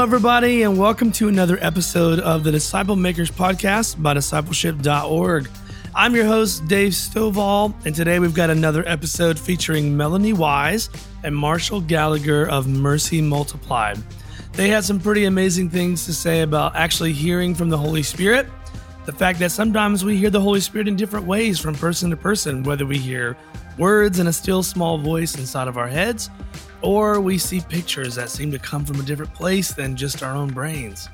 Hello, everybody, and welcome to another episode of the Disciple Makers Podcast by discipleship.org. I'm your host, Dave Stovall, and today we've got another episode featuring Melanie Wise and Marshall Gallagher of Mercy Multiplied. They had some pretty amazing things to say about actually hearing from the Holy Spirit. The fact that sometimes we hear the Holy Spirit in different ways from person to person, whether we hear words in a still small voice inside of our heads, or we see pictures that seem to come from a different place than just our own brains.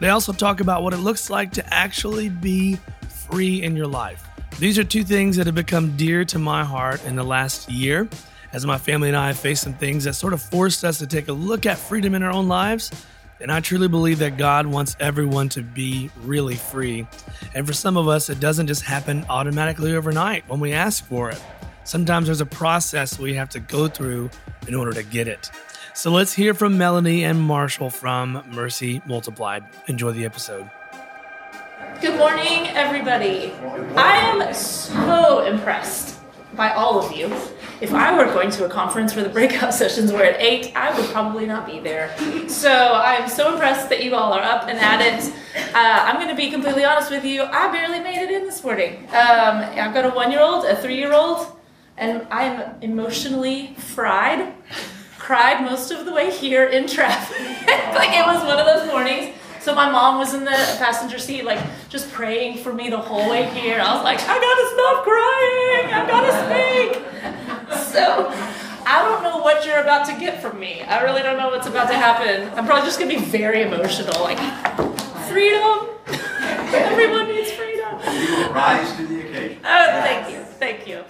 They also talk about what it looks like to actually be free in your life. These are two things that have become dear to my heart in the last year as my family and I have faced some things that sort of forced us to take a look at freedom in our own lives. And I truly believe that God wants everyone to be really free. And for some of us, it doesn't just happen automatically overnight when we ask for it. Sometimes there's a process we have to go through in order to get it. So let's hear from Melanie and Marshall from Mercy Multiplied. Enjoy the episode. Good morning, everybody. I am so impressed by all of you. If I were going to a conference where the breakout sessions were at 8, I would probably not be there. So I'm so impressed that you all are up and at it. Uh, I'm going to be completely honest with you. I barely made it in this morning. Um, I've got a one year old, a three year old, and I'm emotionally fried. Cried most of the way here in traffic. like it was one of those mornings. So my mom was in the passenger seat, like just praying for me the whole way here. I was like, I gotta stop crying. I gotta speak. So I don't know what you're about to get from me. I really don't know what's about to happen. I'm probably just gonna be very emotional, like freedom. Everyone needs freedom. You will rise to the occasion. Oh, thank you, thank you.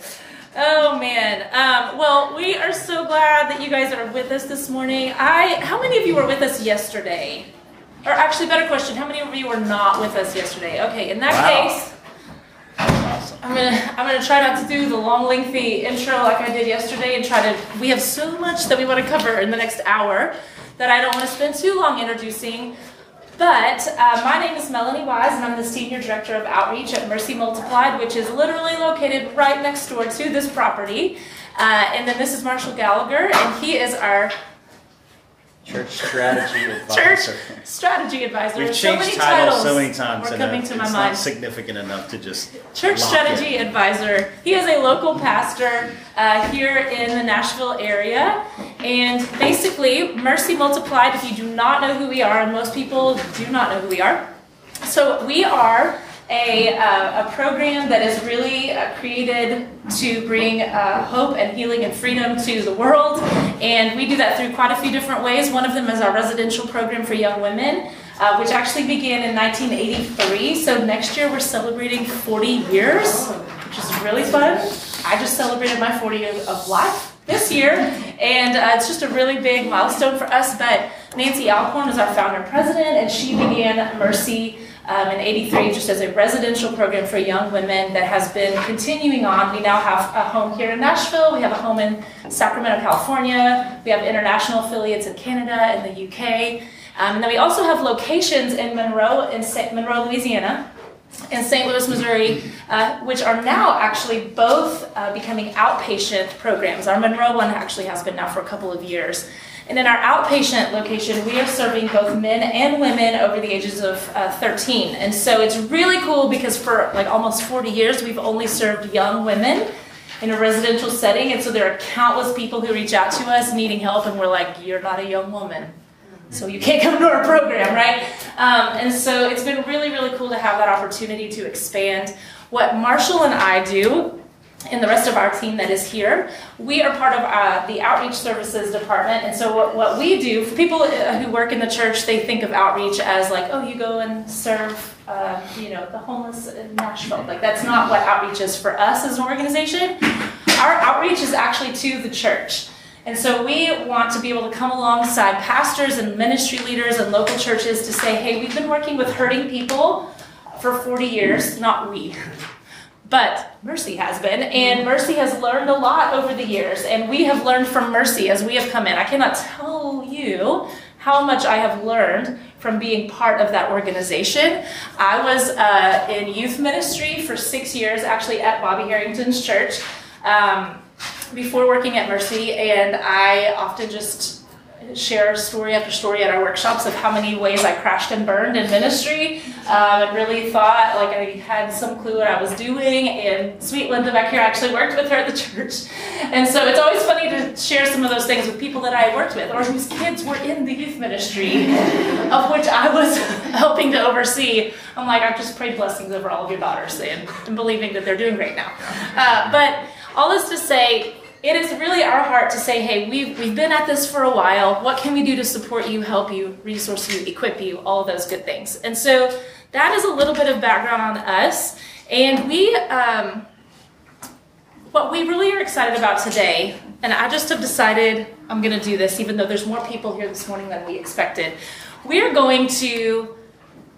Oh man. Um, well, we are so glad that you guys are with us this morning. I, how many of you were with us yesterday? Or actually, better question: How many of you were not with us yesterday? Okay, in that Wow. case, I'm gonna I'm gonna try not to do the long, lengthy intro like I did yesterday, and try to. We have so much that we want to cover in the next hour that I don't want to spend too long introducing. But uh, my name is Melanie Wise, and I'm the Senior Director of Outreach at Mercy Multiplied, which is literally located right next door to this property. Uh, and then this is Marshall Gallagher, and he is our Church strategy advisor. church strategy advisor. We've so changed many titles, so many times, Were coming to my it's mind. not significant enough to just Church strategy advisor. He is a local pastor uh, here in the Nashville area. And basically, Mercy Multiplied, if you do not know who we are, and most people do not know who we are. So, we are a, uh, a program that is really uh, created to bring uh, hope and healing and freedom to the world. And we do that through quite a few different ways. One of them is our residential program for young women, uh, which actually began in 1983. So next year we're celebrating 40 years, which is really fun. I just celebrated my 40 of, of life this year, and uh, it's just a really big milestone for us. But Nancy Alcorn is our founder and president, and she began Mercy um, in 83 just as a residential program for young women that has been continuing on. We now have a home here in Nashville, we have a home in Sacramento, California, we have international affiliates in Canada and the UK. Um, and then we also have locations in Monroe, in St. Monroe, Louisiana, in St. Louis, Missouri, uh, which are now actually both uh, becoming outpatient programs. Our Monroe one actually has been now for a couple of years. And in our outpatient location, we are serving both men and women over the ages of uh, 13. And so it's really cool because for like almost 40 years, we've only served young women in a residential setting. And so there are countless people who reach out to us needing help, and we're like, You're not a young woman. So you can't come to our program, right? Um, and so it's been really, really cool to have that opportunity to expand. What Marshall and I do and the rest of our team that is here, we are part of uh, the outreach services department. And so, what, what we do for people uh, who work in the church, they think of outreach as like, oh, you go and serve, uh, you know, the homeless in Nashville. Like, that's not what outreach is for us as an organization. Our outreach is actually to the church. And so we want to be able to come alongside pastors and ministry leaders and local churches to say, hey, we've been working with hurting people for 40 years, not we. But Mercy has been, and Mercy has learned a lot over the years, and we have learned from Mercy as we have come in. I cannot tell you how much I have learned from being part of that organization. I was uh, in youth ministry for six years, actually at Bobby Harrington's church, um, before working at Mercy, and I often just share story after story at our workshops of how many ways I crashed and burned in ministry. Um, and really thought like I had some clue what I was doing. And sweet Linda back here actually worked with her at the church. And so it's always funny to share some of those things with people that I worked with or whose kids were in the youth ministry, of which I was helping to oversee. I'm like, I've just prayed blessings over all of your daughters and, believing that they're doing great now. Uh, but all this to say, it is really our heart to say, hey, we've, we've been at this for a while. What can we do to support you, help you, resource you, equip you, all those good things? And so that is a little bit of background on us. And we, um, what we really are excited about today, and I just have decided I'm going to do this, even though there's more people here this morning than we expected. We are going to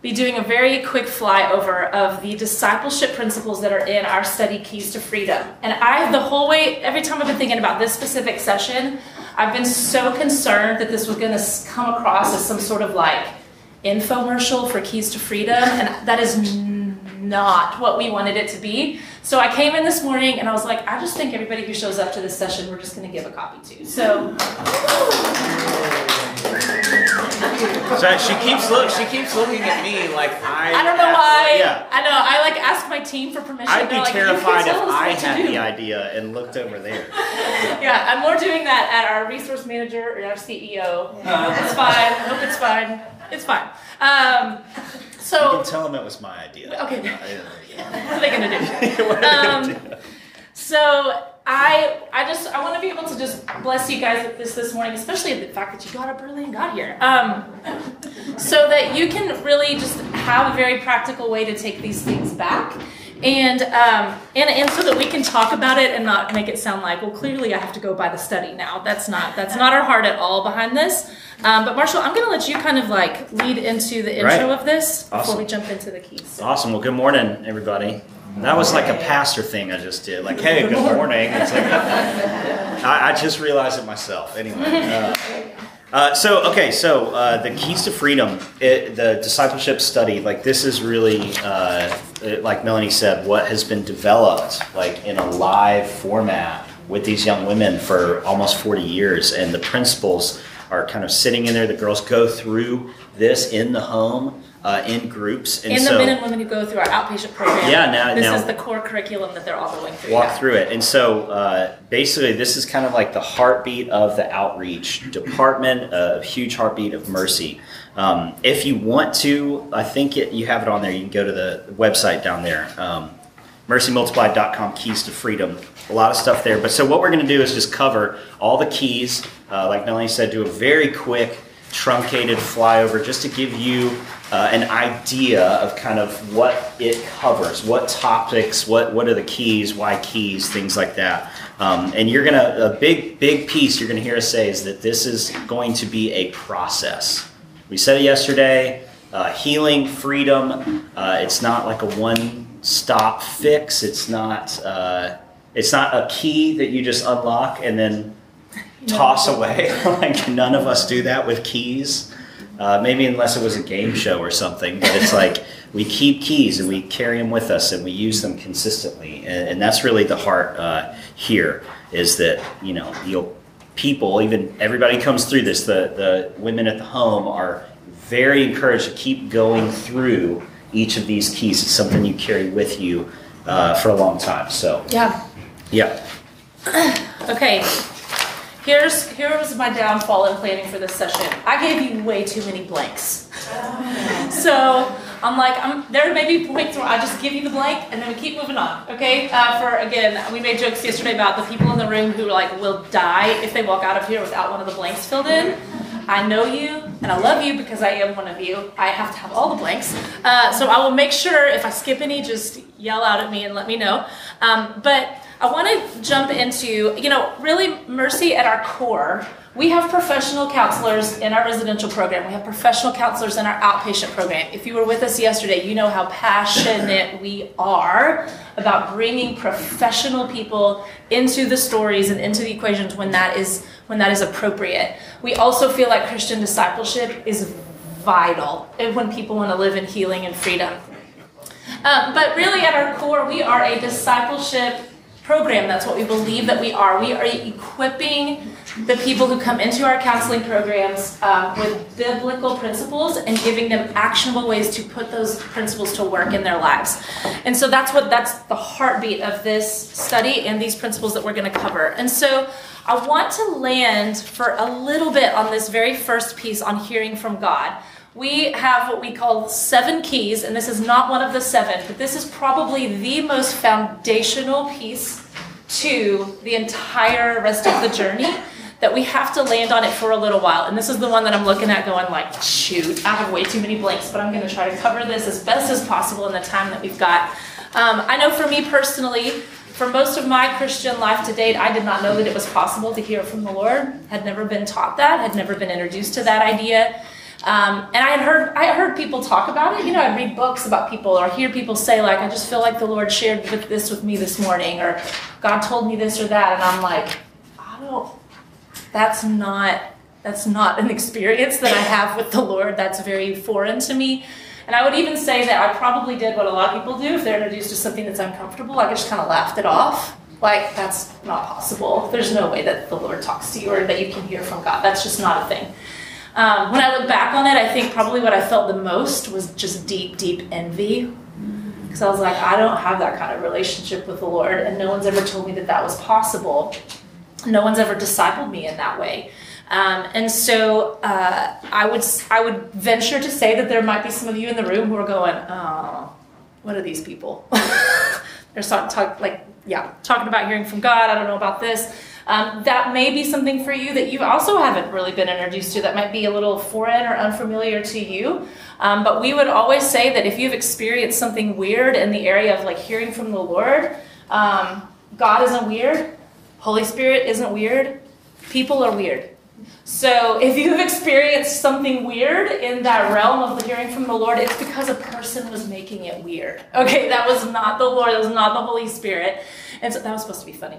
be doing a very quick flyover of the discipleship principles that are in our study Keys to Freedom. And I, the whole way, every time I've been thinking about this specific session, I've been so concerned that this was going to come across as some sort of like infomercial for Keys to Freedom. And that is not what we wanted it to be. So I came in this morning and I was like, I just think everybody who shows up to this session, we're just going to give a copy to. So. So she keeps look. She keeps looking at me like I. I don't know why. Yeah. I know. I like asked my team for permission. I'd be like, "You terrified if I had do." the idea and looked over there. Yeah, I'm more doing that at our resource manager or our CEO. It's fine. I hope it's fine. It's fine. Um, You so can tell them it was my idea. Okay. What are they gonna do? What are they gonna Um, do? So I I just I want to be able to just bless you guys with this this morning, especially the fact that you got up early and got here, um, so that you can really just have a very practical way to take these things back. And, um, and and so that we can talk about it and not make it sound like well clearly I have to go by the study now that's not that's not our heart at all behind this um, but Marshall I'm gonna let you kind of like lead into the intro Right. of this before we jump into the keys Awesome. Well, good morning, everybody. That was like a pastor thing I just did. Like, hey, good morning. It's like, I, I just realized it myself. Anyway. Uh, uh, so, okay, so uh, the keys to freedom, it, the discipleship study, like this is really, uh, it- like Melanie said, what has been developed like in a live format with these young women for almost 40 years. And the principles are kind of sitting in there. The girls go through this in the home, uh, in groups. And and so, the men and women who go through our outpatient program. Yeah, now- this now- is the core curriculum that they're all going through. walk through it. And so uh, basically, this is kind of like the heartbeat of the outreach department, a huge heartbeat of mercy. Um, if you want to, I think it, you have it on there. You can go to the website down there. Um, mercymultiplied.com keys to freedom a lot of stuff there but so what we're going to do is just cover all the keys uh, like melanie said do a very quick truncated flyover just to give you uh, an idea of kind of what it covers what topics what what are the keys why keys things like that. Um, and you're gonna a big big piece you're gonna hear us say is that this is going to be a process. We said it yesterday uh, healing freedom uh, it's not like a one stop fix. It's not uh, it's not a key that you just unlock and then toss away. Like none of us do that with keys. Uh, maybe unless it was a game show or something but it's like we keep keys and we carry them with us and we use them consistently. And, and that's really the heart uh, here is that you know you'll people even everybody comes through this the, the women at the home are very encouraged to keep going through each of these keys. It's something you carry with you uh, for a long time. So Yeah. yeah. Okay. Here's here was my downfall in planning for this session. I gave you way too many blanks. So I'm like, I'm there may be points where I just give you the blank and then we keep moving on. Okay. Uh, for again, we made jokes yesterday about the people in the room who like will die if they walk out of here without one of the blanks filled in. I know you and I love you because I am one of you. I have to have all the blanks. Uh, so I will make sure if I skip any, just yell out at me and let me know. Um, but I want to jump into, you know, really mercy at our core. We have professional counselors in our residential program. We have professional counselors in our outpatient program. If you were with us yesterday, you know how passionate we are about bringing professional people into the stories and into the equations when that is when that is appropriate. We also feel like Christian discipleship is vital when people want to live in healing and freedom. Um, but really, at our core, we are a discipleship program. That's what we believe that we are. We are equipping the people who come into our counseling programs um, with biblical principles and giving them actionable ways to put those principles to work in their lives. And so that's what that's the heartbeat of this study and these principles that we're going to cover. And so I want to land for a little bit on this very first piece on hearing from God. We have what we call seven keys, and this is not one of the seven, but this is probably the most foundational piece to the entire rest of the journey that we have to land on it for a little while. And this is the one that I'm looking at going like, shoot, I have way too many blanks, but I'm going to try to cover this as best as possible in the time that we've got. Um, I know for me personally, for most of my Christian life to date, I did not know that it was possible to hear from the Lord. Had never been taught that. Had never been introduced to that idea. Um, and I had heard I heard people talk about it. You know, I'd read books about people or hear people say like, "I just feel like the Lord shared with this with me this morning," or "God told me this or that," and I'm like, I don't. That's not that's not an experience that I have with the Lord. That's very foreign to me. And I would even say that I probably did what a lot of people do if they're introduced to something that's uncomfortable. I just kind of laughed it off. Like, that's not possible. There's no way that the Lord talks to you or that you can hear from God. That's just not a thing. Um, when I look back on it, I think probably what I felt the most was just deep, deep envy. Because I was like, I don't have that kind of relationship with the Lord, and no one's ever told me that that was possible. No one's ever discipled me in that way. Um, and so uh, I would I would venture to say that there might be some of you in the room who are going, oh, what are these people? They're talk, talk, like yeah, talking about hearing from God. I don't know about this. Um, that may be something for you that you also haven't really been introduced to. That might be a little foreign or unfamiliar to you. Um, but we would always say that if you've experienced something weird in the area of like hearing from the Lord, um, God isn't weird. Holy Spirit isn't weird. People are weird. So if you've experienced something weird in that realm of the hearing from the Lord, it's because a person was making it weird. Okay, that was not the Lord, that was not the Holy Spirit. And so that was supposed to be funny.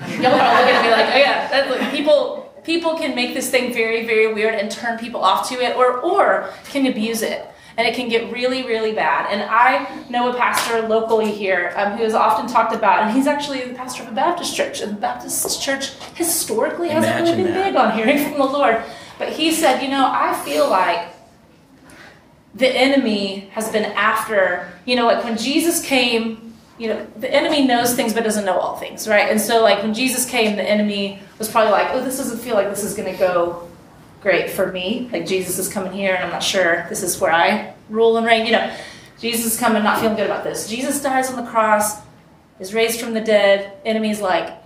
Y'all are all looking at me like, oh yeah, like, people people can make this thing very, very weird and turn people off to it or or can abuse it and it can get really, really bad. And I know a pastor locally here um, who is often talked about, and he's actually the pastor of a Baptist church. And the Baptist church historically hasn't Imagine really been that. big on hearing from the Lord. But he said, you know, I feel like the enemy has been after, you know, like when Jesus came, you know, the enemy knows things but doesn't know all things, right? And so, like, when Jesus came, the enemy was probably like, oh, this doesn't feel like this is going to go great for me. Like, Jesus is coming here, and I'm not sure this is where I rule and reign. You know, Jesus is coming, not feeling good about this. Jesus dies on the cross, is raised from the dead. Enemy's like,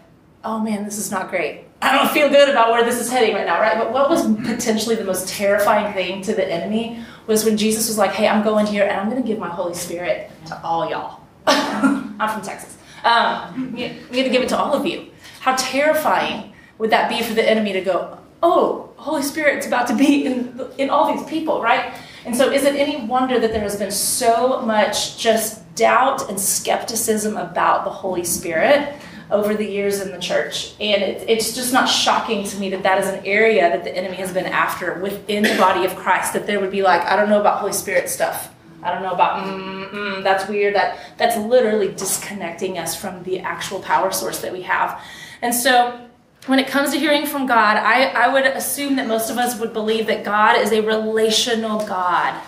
oh man, this is not great. I don't feel good about where this is heading right now, right? But what was potentially the most terrifying thing to the enemy was when Jesus was like, hey, I'm going here and I'm going to give my Holy Spirit to all y'all. I'm from Texas. Um, you, you to give it to all of you. How terrifying would that be for the enemy to go, oh, Holy Spirit's about to be in, in all these people, right? And so, is it any wonder that there has been so much just doubt and skepticism about the Holy Spirit over the years in the church? And it, it's just not shocking to me that that is an area that the enemy has been after within the body of Christ. That there would be like, I don't know about Holy Spirit stuff. I don't know about mm, mm, that's weird. That that's literally disconnecting us from the actual power source that we have. And so when it comes to hearing from God, I, I would assume that most of us would believe that God is a relational God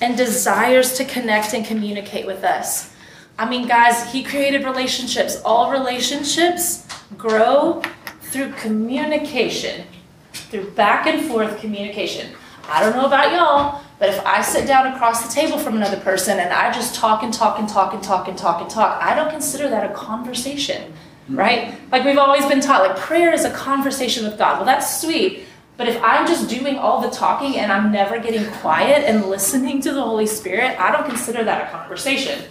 and desires to connect and communicate with us. I mean, guys, He created relationships. All relationships grow through communication, through back and forth communication. I don't know about y'all, but if I sit down across the table from another person and I just talk and talk and talk and talk and talk and talk, I don't consider that a conversation right? Like we've always been taught, like prayer is a conversation with God. Well, that's sweet. But if I'm just doing all the talking and I'm never getting quiet and listening to the Holy Spirit, I don't consider that a conversation.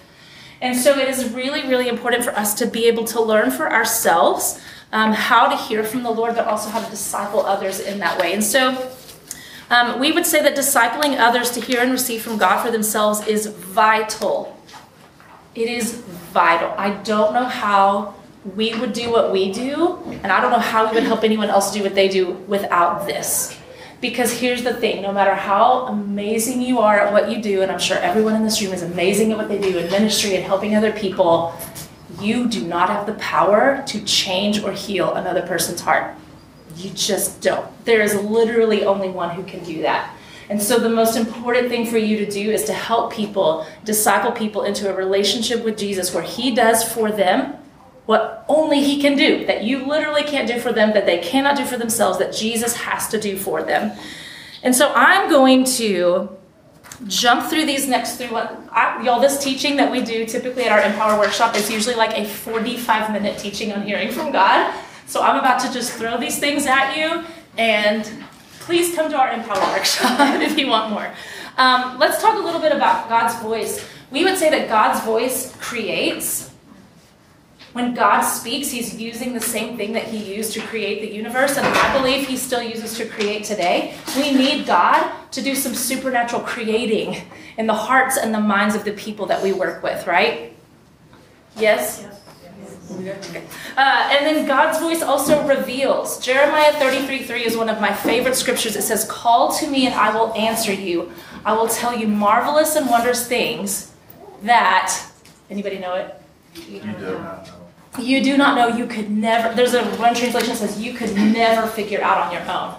And so it is really, really important for us to be able to learn for ourselves um, how to hear from the Lord, but also how to disciple others in that way. And so um, we would say that discipling others to hear and receive from God for themselves is vital. It is vital. I don't know how we would do what we do, and I don't know how we would help anyone else do what they do without this. Because here's the thing no matter how amazing you are at what you do, and I'm sure everyone in this room is amazing at what they do in ministry and helping other people, you do not have the power to change or heal another person's heart. You just don't. There is literally only one who can do that. And so, the most important thing for you to do is to help people, disciple people into a relationship with Jesus where He does for them what only He can do, that you literally can't do for them, that they cannot do for themselves, that Jesus has to do for them. And so, I'm going to jump through these next three I, y'all this teaching that we do typically at our empower workshop is usually like a 45 minute teaching on hearing from god so i'm about to just throw these things at you and please come to our empower workshop if you want more um, let's talk a little bit about god's voice we would say that god's voice creates when God speaks, He's using the same thing that He used to create the universe, and I believe He still uses to create today. We need God to do some supernatural creating in the hearts and the minds of the people that we work with, right? Yes? Okay. Uh, and then God's voice also reveals. Jeremiah 33 3 is one of my favorite scriptures. It says, Call to me and I will answer you. I will tell you marvelous and wondrous things that, anybody know it? You do not know. You do not know, you could never, there's a one translation that says you could never figure out on your own.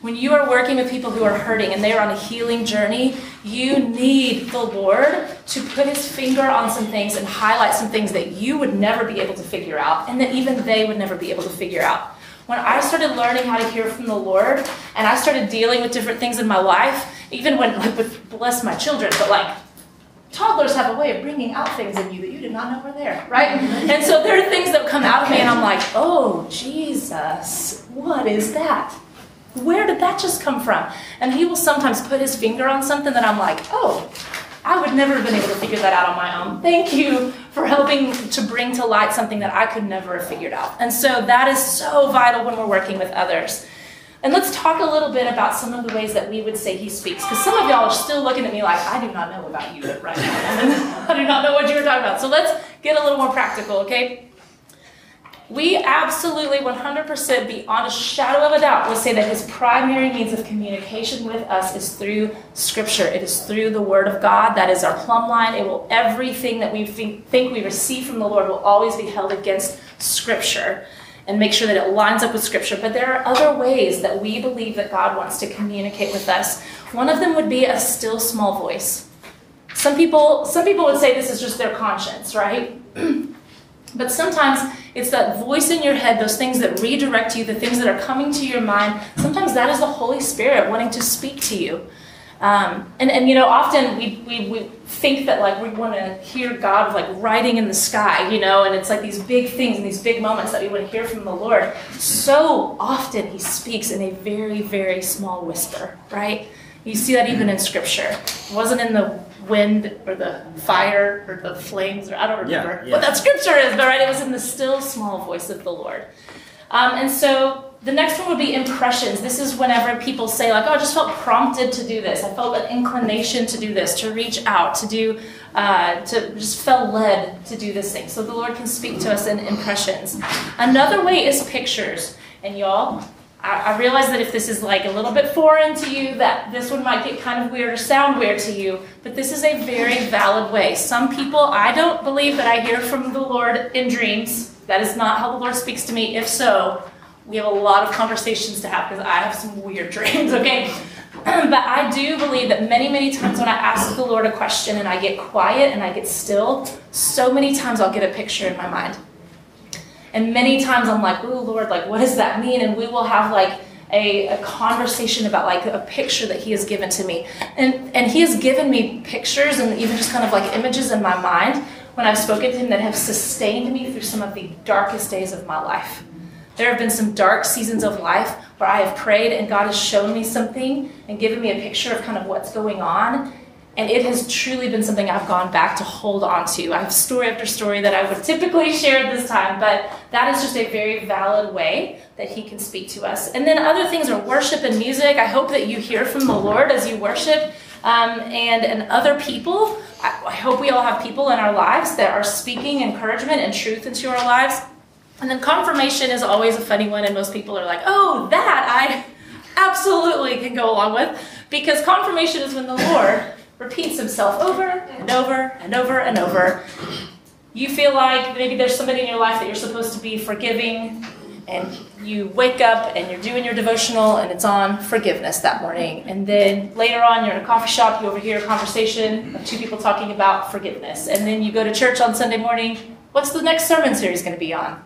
When you are working with people who are hurting and they are on a healing journey, you need the Lord to put his finger on some things and highlight some things that you would never be able to figure out and that even they would never be able to figure out. When I started learning how to hear from the Lord and I started dealing with different things in my life, even when, like, with bless my children, but like toddlers have a way of bringing out things in you that you did not know were there, right? and so there are things that come out of me, and I'm like, oh, Jesus, what is that? Where did that just come from? And he will sometimes put his finger on something that I'm like, oh, I would never have been able to figure that out on my own. Thank you for helping to bring to light something that I could never have figured out. And so that is so vital when we're working with others. And let's talk a little bit about some of the ways that we would say he speaks. Because some of y'all are still looking at me like, I do not know about you right now. I do not know what you were talking about. So let's get a little more practical, okay? We absolutely 100% beyond a shadow of a doubt would say that his primary means of communication with us is through scripture. It is through the word of God. That is our plumb line. It will everything that we think we receive from the Lord will always be held against scripture and make sure that it lines up with scripture. But there are other ways that we believe that God wants to communicate with us. One of them would be a still small voice. Some people some people would say this is just their conscience, right? but sometimes it's that voice in your head, those things that redirect you, the things that are coming to your mind. Sometimes that is the Holy Spirit wanting to speak to you. Um, and, and you know, often we, we, we think that like we want to hear God like writing in the sky, you know, and it's like these big things and these big moments that we want to hear from the Lord. So often He speaks in a very, very small whisper, right? You see that even in Scripture. It wasn't in the wind or the fire or the flames, or I don't remember yeah, yeah. what that Scripture is, but right, it was in the still small voice of the Lord. Um, and so the next one would be impressions. This is whenever people say, like, oh, I just felt prompted to do this. I felt an inclination to do this, to reach out, to do, uh, to just felt led to do this thing. So the Lord can speak to us in impressions. Another way is pictures. And y'all, I, I realize that if this is like a little bit foreign to you, that this one might get kind of weird or sound weird to you, but this is a very valid way. Some people, I don't believe that I hear from the Lord in dreams. That is not how the Lord speaks to me. If so, we have a lot of conversations to have because I have some weird dreams, okay? but I do believe that many, many times when I ask the Lord a question and I get quiet and I get still, so many times I'll get a picture in my mind. And many times I'm like, oh Lord, like what does that mean? And we will have like a, a, conversation about like a picture that he has given to me. And and he has given me pictures and even just kind of like images in my mind when I've spoken to him that have sustained me through some of the darkest days of my life. There have been some dark seasons of life where I have prayed and God has shown me something and given me a picture of kind of what's going on. And it has truly been something I've gone back to hold on to. I have story after story that I would typically share at this time, but that is just a very valid way that He can speak to us. And then other things are worship and music. I hope that you hear from the Lord as you worship. Um, and, and other people. I, I hope we all have people in our lives that are speaking encouragement and truth into our lives. And then confirmation is always a funny one, and most people are like, oh, that I absolutely can go along with. Because confirmation is when the Lord repeats himself over and over and over and over. you feel like maybe there's somebody in your life that you're supposed to be forgiving, and you wake up and you're doing your devotional and it's on forgiveness that morning. And then later on, you're in a coffee shop, you overhear a conversation of two people talking about forgiveness. And then you go to church on Sunday morning. What's the next sermon series going to be on?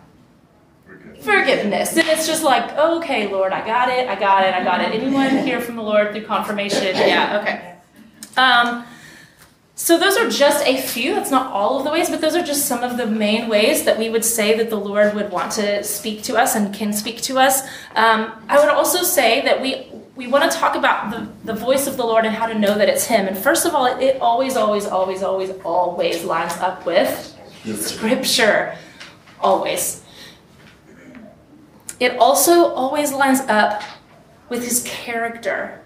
Forgiveness. And it's just like, okay, Lord, I got it, I got it, I got it. Anyone hear from the Lord through confirmation? Yeah, okay. Um, so, those are just a few. That's not all of the ways, but those are just some of the main ways that we would say that the Lord would want to speak to us and can speak to us. Um, I would also say that we we want to talk about the, the voice of the Lord and how to know that it's Him. And first of all, it, it always, always, always, always, always lines up with Scripture. Always. It also always lines up with His character.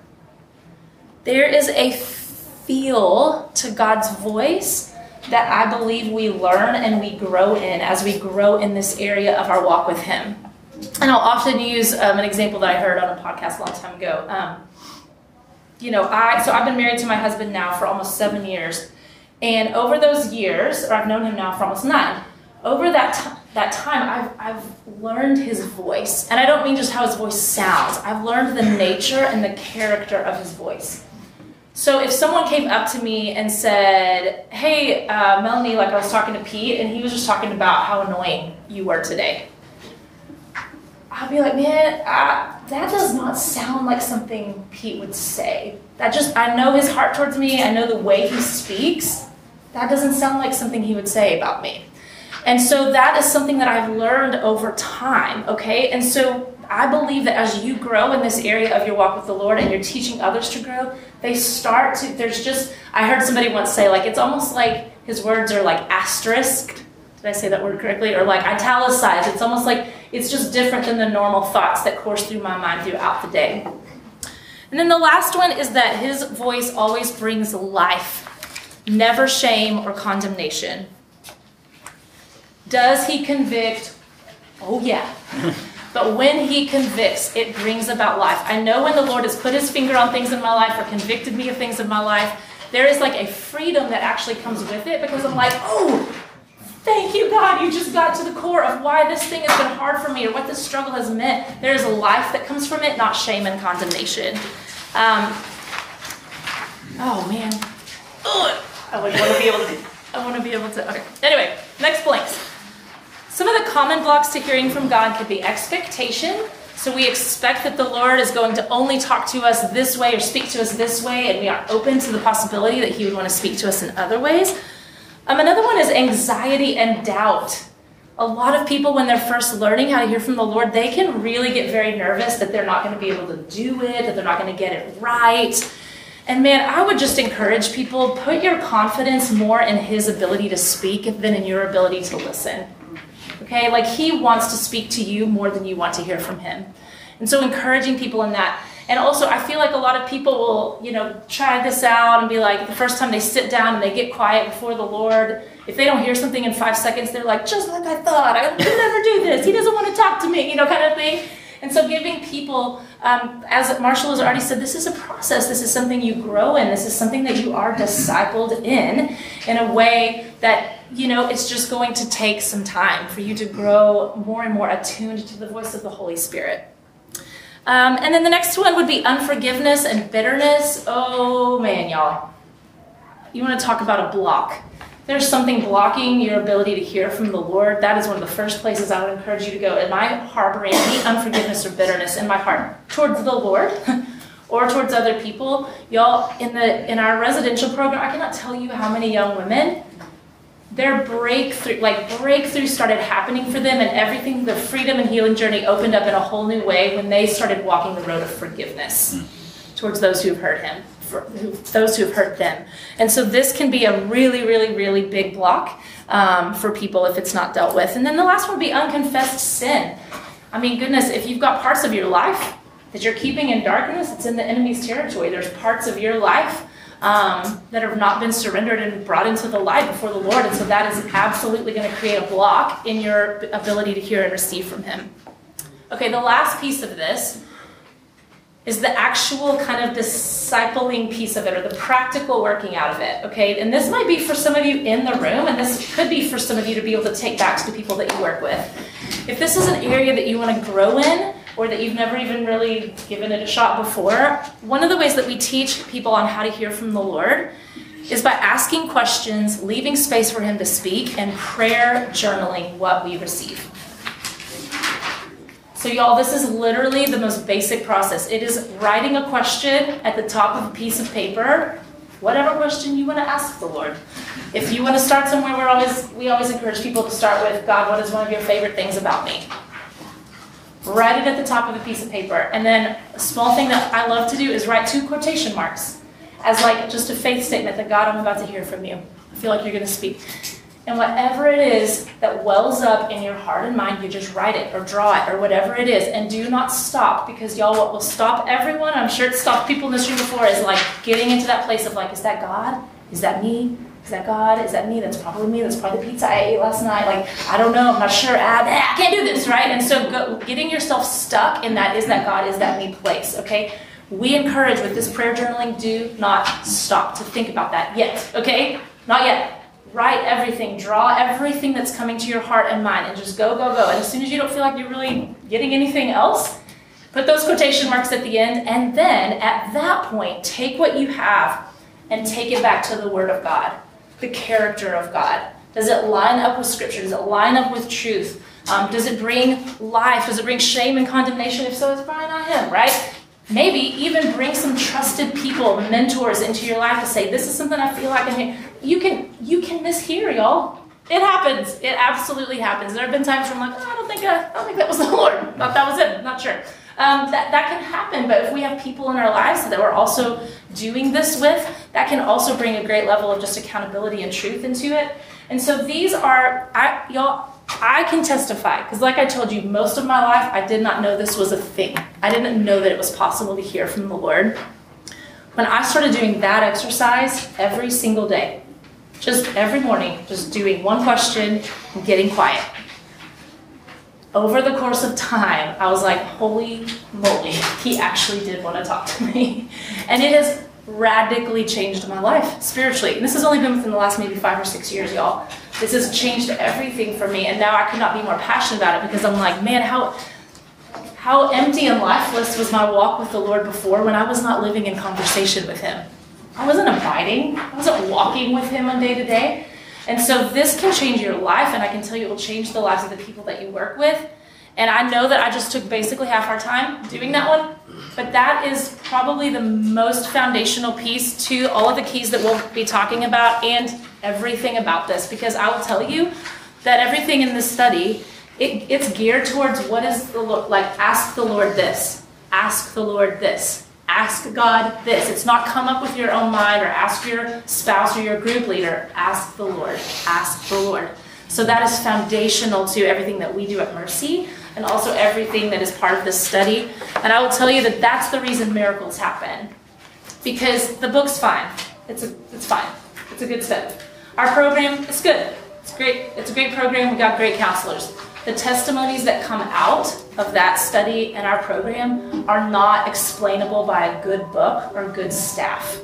There is a feel to God's voice that I believe we learn and we grow in as we grow in this area of our walk with Him. And I'll often use um, an example that I heard on a podcast a long time ago. Um, you know, I so I've been married to my husband now for almost seven years, and over those years, or I've known him now for almost nine. Over that t- that time, I've I've learned his voice, and I don't mean just how his voice sounds. I've learned the nature and the character of his voice. So if someone came up to me and said, "Hey, uh, Melanie," like I was talking to Pete, and he was just talking about how annoying you were today, I'd be like, "Man, uh, that does not sound like something Pete would say. That just I know his heart towards me. I know the way he speaks. That doesn't sound like something he would say about me." And so that is something that I've learned over time. Okay, and so I believe that as you grow in this area of your walk with the Lord and you're teaching others to grow, they start to, there's just, I heard somebody once say, like, it's almost like his words are like asterisked. Did I say that word correctly? Or like italicized. It's almost like it's just different than the normal thoughts that course through my mind throughout the day. And then the last one is that his voice always brings life, never shame or condemnation. Does he convict? Oh, yeah. But when he convicts, it brings about life. I know when the Lord has put his finger on things in my life or convicted me of things in my life, there is like a freedom that actually comes with it because I'm like, oh, thank you, God. You just got to the core of why this thing has been hard for me or what this struggle has meant. There is a life that comes from it, not shame and condemnation. Um, oh, man. Oh, I want to be able to. I want to be able to. Okay. Anyway, next blanks. Some of the common blocks to hearing from God could be expectation. So we expect that the Lord is going to only talk to us this way or speak to us this way, and we are open to the possibility that He would want to speak to us in other ways. Um, another one is anxiety and doubt. A lot of people, when they're first learning how to hear from the Lord, they can really get very nervous that they're not going to be able to do it, that they're not going to get it right. And man, I would just encourage people put your confidence more in His ability to speak than in your ability to listen. Okay, like he wants to speak to you more than you want to hear from him. And so encouraging people in that. And also, I feel like a lot of people will, you know, try this out and be like, the first time they sit down and they get quiet before the Lord, if they don't hear something in five seconds, they're like, just like I thought, I could never do this. He doesn't want to talk to me, you know, kind of thing. And so, giving people, um, as Marshall has already said, this is a process. This is something you grow in. This is something that you are discipled in, in a way that, you know, it's just going to take some time for you to grow more and more attuned to the voice of the Holy Spirit. Um, and then the next one would be unforgiveness and bitterness. Oh man, y'all. You want to talk about a block there's something blocking your ability to hear from the Lord, that is one of the first places I would encourage you to go. Am I harboring any unforgiveness or bitterness in my heart towards the Lord or towards other people? Y'all, in the in our residential program, I cannot tell you how many young women their breakthrough like breakthrough started happening for them and everything the freedom and healing journey opened up in a whole new way when they started walking the road of forgiveness mm. towards those who have hurt him who, those who have hurt them. And so this can be a really, really, really big block um, for people if it's not dealt with. And then the last one would be unconfessed sin. I mean, goodness, if you've got parts of your life that you're keeping in darkness, it's in the enemy's territory. There's parts of your life um, that have not been surrendered and brought into the light before the Lord. And so that is absolutely going to create a block in your ability to hear and receive from Him. Okay, the last piece of this is the actual kind of discipling piece of it or the practical working out of it. Okay, and this might be for some of you in the room, and this could be for some of you to be able to take back to the people that you work with. If this is an area that you want to grow in, or that you've never even really given it a shot before, one of the ways that we teach people on how to hear from the Lord is by asking questions, leaving space for Him to speak, and prayer journaling what we receive. So, y'all, this is literally the most basic process. It is writing a question at the top of a piece of paper, whatever question you want to ask the Lord. If you want to start somewhere, we're always we always encourage people to start with God. What is one of your favorite things about me? Write it at the top of a piece of paper, and then a small thing that I love to do is write two quotation marks as like just a faith statement that God, I'm about to hear from you. I feel like you're going to speak. And whatever it is that wells up in your heart and mind, you just write it or draw it or whatever it is. And do not stop because, y'all, what will stop everyone, I'm sure it stopped people in this room before, is like getting into that place of like, is that God? Is that me? Is that God? Is that me? That's probably me. That's probably the pizza I ate last night. Like, I don't know. I'm not sure. Ah, I can't do this, right? And so go, getting yourself stuck in that is that God, is that me place, okay? We encourage with this prayer journaling, do not stop to think about that yet, okay? Not yet write everything, draw everything that's coming to your heart and mind, and just go, go, go. And as soon as you don't feel like you're really getting anything else, put those quotation marks at the end, and then at that point, take what you have and take it back to the Word of God, the character of God. Does it line up with Scripture? Does it line up with truth? Um, does it bring life? Does it bring shame and condemnation? If so, it's probably not Him, right? Maybe even bring some trusted people, mentors into your life to say, "This is something I feel like I'm here." You can you can mishear, y'all. It happens. It absolutely happens. There have been times where I'm like, oh, I don't think I, I don't think that was the Lord. Thought that was it. Not sure. Um, that that can happen. But if we have people in our lives that we're also doing this with, that can also bring a great level of just accountability and truth into it. And so these are, I, y'all. I can testify because, like I told you, most of my life I did not know this was a thing. I didn't know that it was possible to hear from the Lord. When I started doing that exercise every single day, just every morning, just doing one question and getting quiet. Over the course of time, I was like, holy moly, he actually did want to talk to me. And it has radically changed my life spiritually. And this has only been within the last maybe five or six years, y'all. This has changed everything for me. And now I could not be more passionate about it because I'm like, man, how how empty and lifeless was my walk with the Lord before when I was not living in conversation with him. I wasn't abiding. I wasn't walking with him on day to day. And so this can change your life, and I can tell you it will change the lives of the people that you work with. And I know that I just took basically half our time doing that one, but that is probably the most foundational piece to all of the keys that we'll be talking about and everything about this. Because I will tell you that everything in this study, it, it's geared towards what is the Lord, like ask the Lord this, ask the Lord this, ask God this. It's not come up with your own mind or ask your spouse or your group leader. Ask the Lord, ask the Lord. So that is foundational to everything that we do at Mercy and also everything that is part of this study. And I will tell you that that's the reason miracles happen. Because the book's fine. It's a, it's fine. It's a good study. Our program is good. It's great. It's a great program. We've got great counselors. The testimonies that come out of that study and our program are not explainable by a good book or good staff.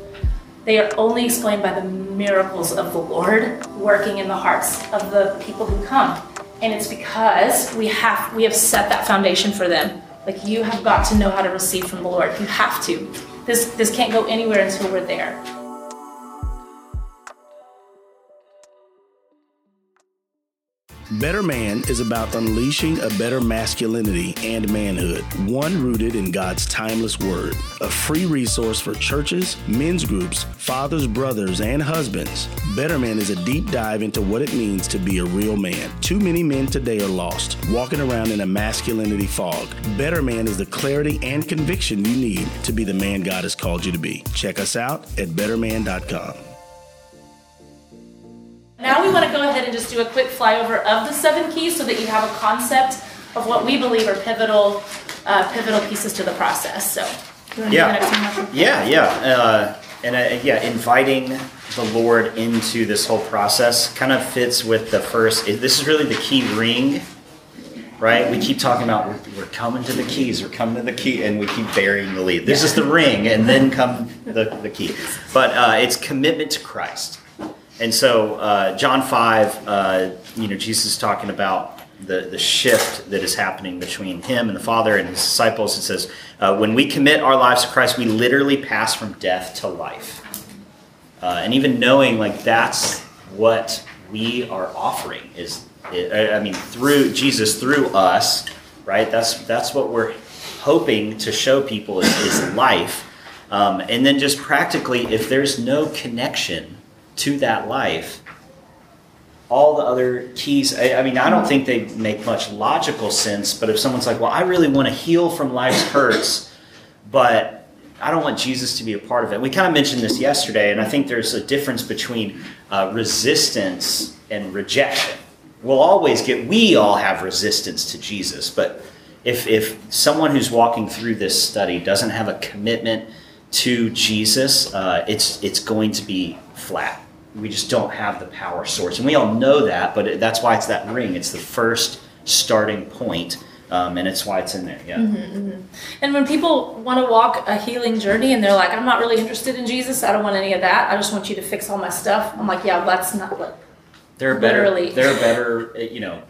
They are only explained by the miracles of the Lord working in the hearts of the people who come. And it's because we have we have set that foundation for them. Like you have got to know how to receive from the lord. You have to. This this can't go anywhere until we're there Better Man is about unleashing a better masculinity and manhood, one rooted in God's timeless word. A free resource for churches, men's groups, fathers, brothers, and husbands. Better Man is a deep dive into what it means to be a real man. Too many men today are lost, walking around in a masculinity fog. Better Man is the clarity and conviction you need to be the man God has called you to be. Check us out at betterman.com. Now we want to go ahead and just do a quick flyover of the seven keys so that you have a concept of what we believe are pivotal, uh, pivotal pieces to the process. So, Yeah. do the next one, Marshall? Yeah, yeah, uh, and uh, yeah, inviting the Lord into this whole process kind of fits with the first. This is really the key ring right? We keep talking about we're, we're coming to the keys, we're coming to the key, and we keep burying the lead. This is the ring, and then come the, the key. But uh, it's commitment to Christ. And so, uh, John 5, uh, you know, Jesus is talking about the, the shift that is happening between him and the Father and his disciples. It says, uh, when we commit our lives to Christ, we literally pass from death to life. Uh, and even knowing like that's what we are offering is, I mean, through Jesus, through us, right? That's that's what we're hoping to show people is, is life. Um, and then just practically, if there's no connection to that life, all the other keys, I, I, mean, I don't think they make much logical sense, but if someone's like, well, I really want to heal from life's hurts, but I don't want Jesus to be a part of it. We kind of mentioned this yesterday, and I think there's a difference between uh, resistance and rejection. We'll always get, we all have resistance to Jesus, but if, if someone who's walking through this study doesn't have a commitment to Jesus, uh, it's, it's going to be flat we just don't have the power source. And we all know that, but it, that's why it's that ring. It's the first starting point, um, and it's why it's in there. Yeah. Mm-hmm, mm-hmm. And when people want to walk a healing journey and they're like, I'm not really interested in Jesus, I don't want any of that, I just want you to fix all my stuff. I'm like, yeah, that's not what. There are better, literally. there are better, you know,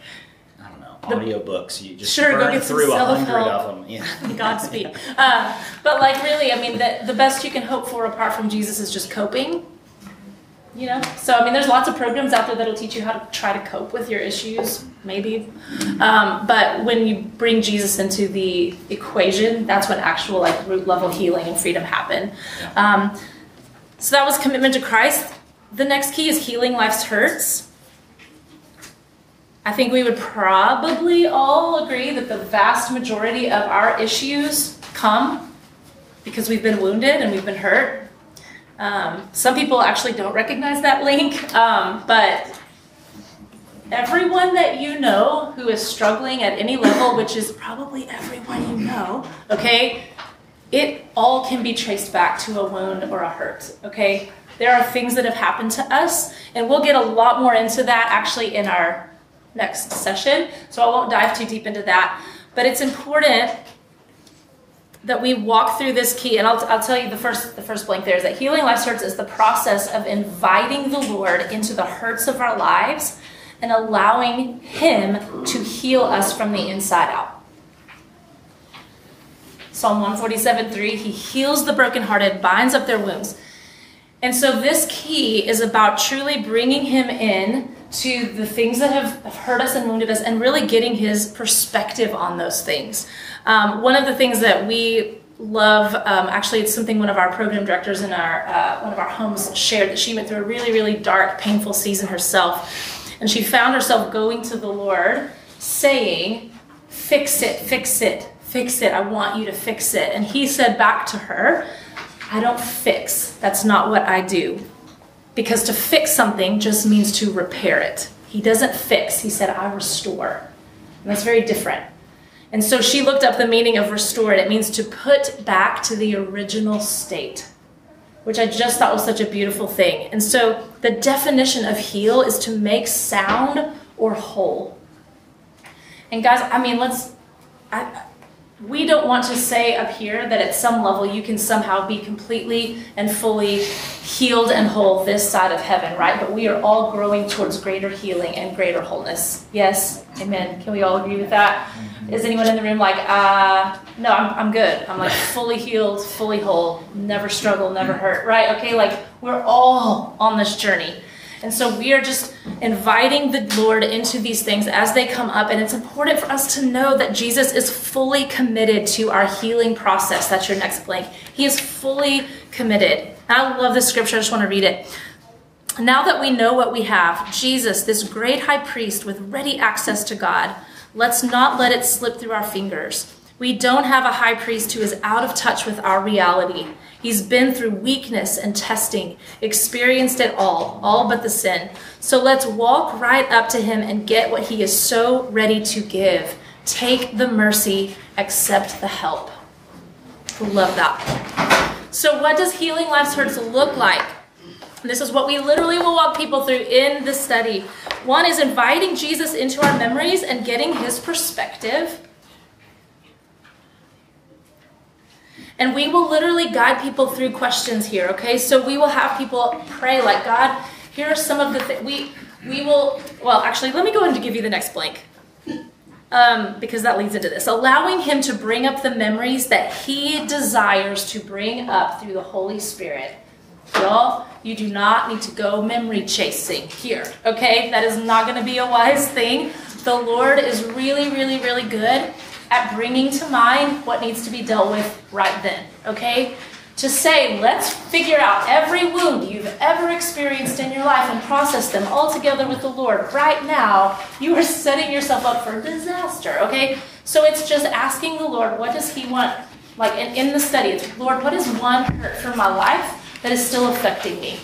I don't know, audio books. You just sure, burn go get through a hundred of them. Yeah. Godspeed. uh, but like really, I mean, the, the best you can hope for apart from Jesus is just coping you know? So i mean there's lots of programs out there that'll teach you how to try to cope with your issues maybe. Um, but when you bring jesus into the equation that's when actual like root level healing and freedom happen. Um, so that was commitment to christ. The next key is healing life's hurts. I think we would probably all agree that the vast majority of our issues come because we've been wounded and we've been hurt um, some people actually don't recognize that link, um, but everyone that you know who is struggling at any level, which is probably everyone you know, okay, it all can be traced back to a wound or a hurt, okay? There are things that have happened to us, and we'll get a lot more into that actually in our next session, so I won't dive too deep into that. But it's important that we walk through this key and I'll, I'll tell you the first the first blank there is that healing life hurts is the process of inviting the lord into the hurts of our lives and allowing him to heal us from the inside out. Psalm 147 3 he heals the brokenhearted binds up their wounds. And so this key is about truly bringing him in to the things that have hurt us and wounded us and really getting his perspective on those things um, one of the things that we love, um, actually, it's something one of our program directors in our uh, one of our homes shared that she went through a really, really dark, painful season herself, and she found herself going to the Lord, saying, "Fix it, fix it, fix it. I want you to fix it." And He said back to her, "I don't fix. That's not what I do." Because to fix something just means to repair it. He doesn't fix, he said, I restore. And that's very different. And so she looked up the meaning of restored. It means to put back to the original state, which I just thought was such a beautiful thing. And so the definition of heal is to make sound or whole. And guys, I mean, let's. I, we don't want to say up here that at some level you can somehow be completely and fully healed and whole this side of heaven, right? But we are all growing towards greater healing and greater wholeness. Yes? Amen. Can we all agree with that? Is anyone in the room like, uh, no, I'm, I'm good. I'm like fully healed, fully whole, never struggle, never hurt, right? Okay, like we're all on this journey. And so we are just inviting the Lord into these things as they come up. And it's important for us to know that Jesus is fully committed to our healing process. That's your next blank. He is fully committed. I love this scripture. I just want to read it. Now that we know what we have, Jesus, this great high priest with ready access to God, let's not let it slip through our fingers. We don't have a high priest who is out of touch with our reality. He's been through weakness and testing, experienced it all, all but the sin. So let's walk right up to him and get what he is so ready to give. Take the mercy, accept the help. Love that. So, what does healing life's hurts look like? This is what we literally will walk people through in the study. One is inviting Jesus into our memories and getting his perspective. And we will literally guide people through questions here, okay? So we will have people pray like, God, here are some of the things we we will well actually let me go ahead and give you the next blank. Um, because that leads into this. Allowing him to bring up the memories that he desires to bring up through the Holy Spirit. Y'all, you do not need to go memory chasing here, okay? That is not going to be a wise thing. The Lord is really, really, really good at bringing to mind what needs to be dealt with right then, okay? To say, let's figure out every wound you've ever experienced in your life and process them all together with the Lord right now, you are setting yourself up for disaster, okay? So it's just asking the Lord, what does He want? Like in, in the study, it's, Lord, what is one hurt from my life that is still affecting me?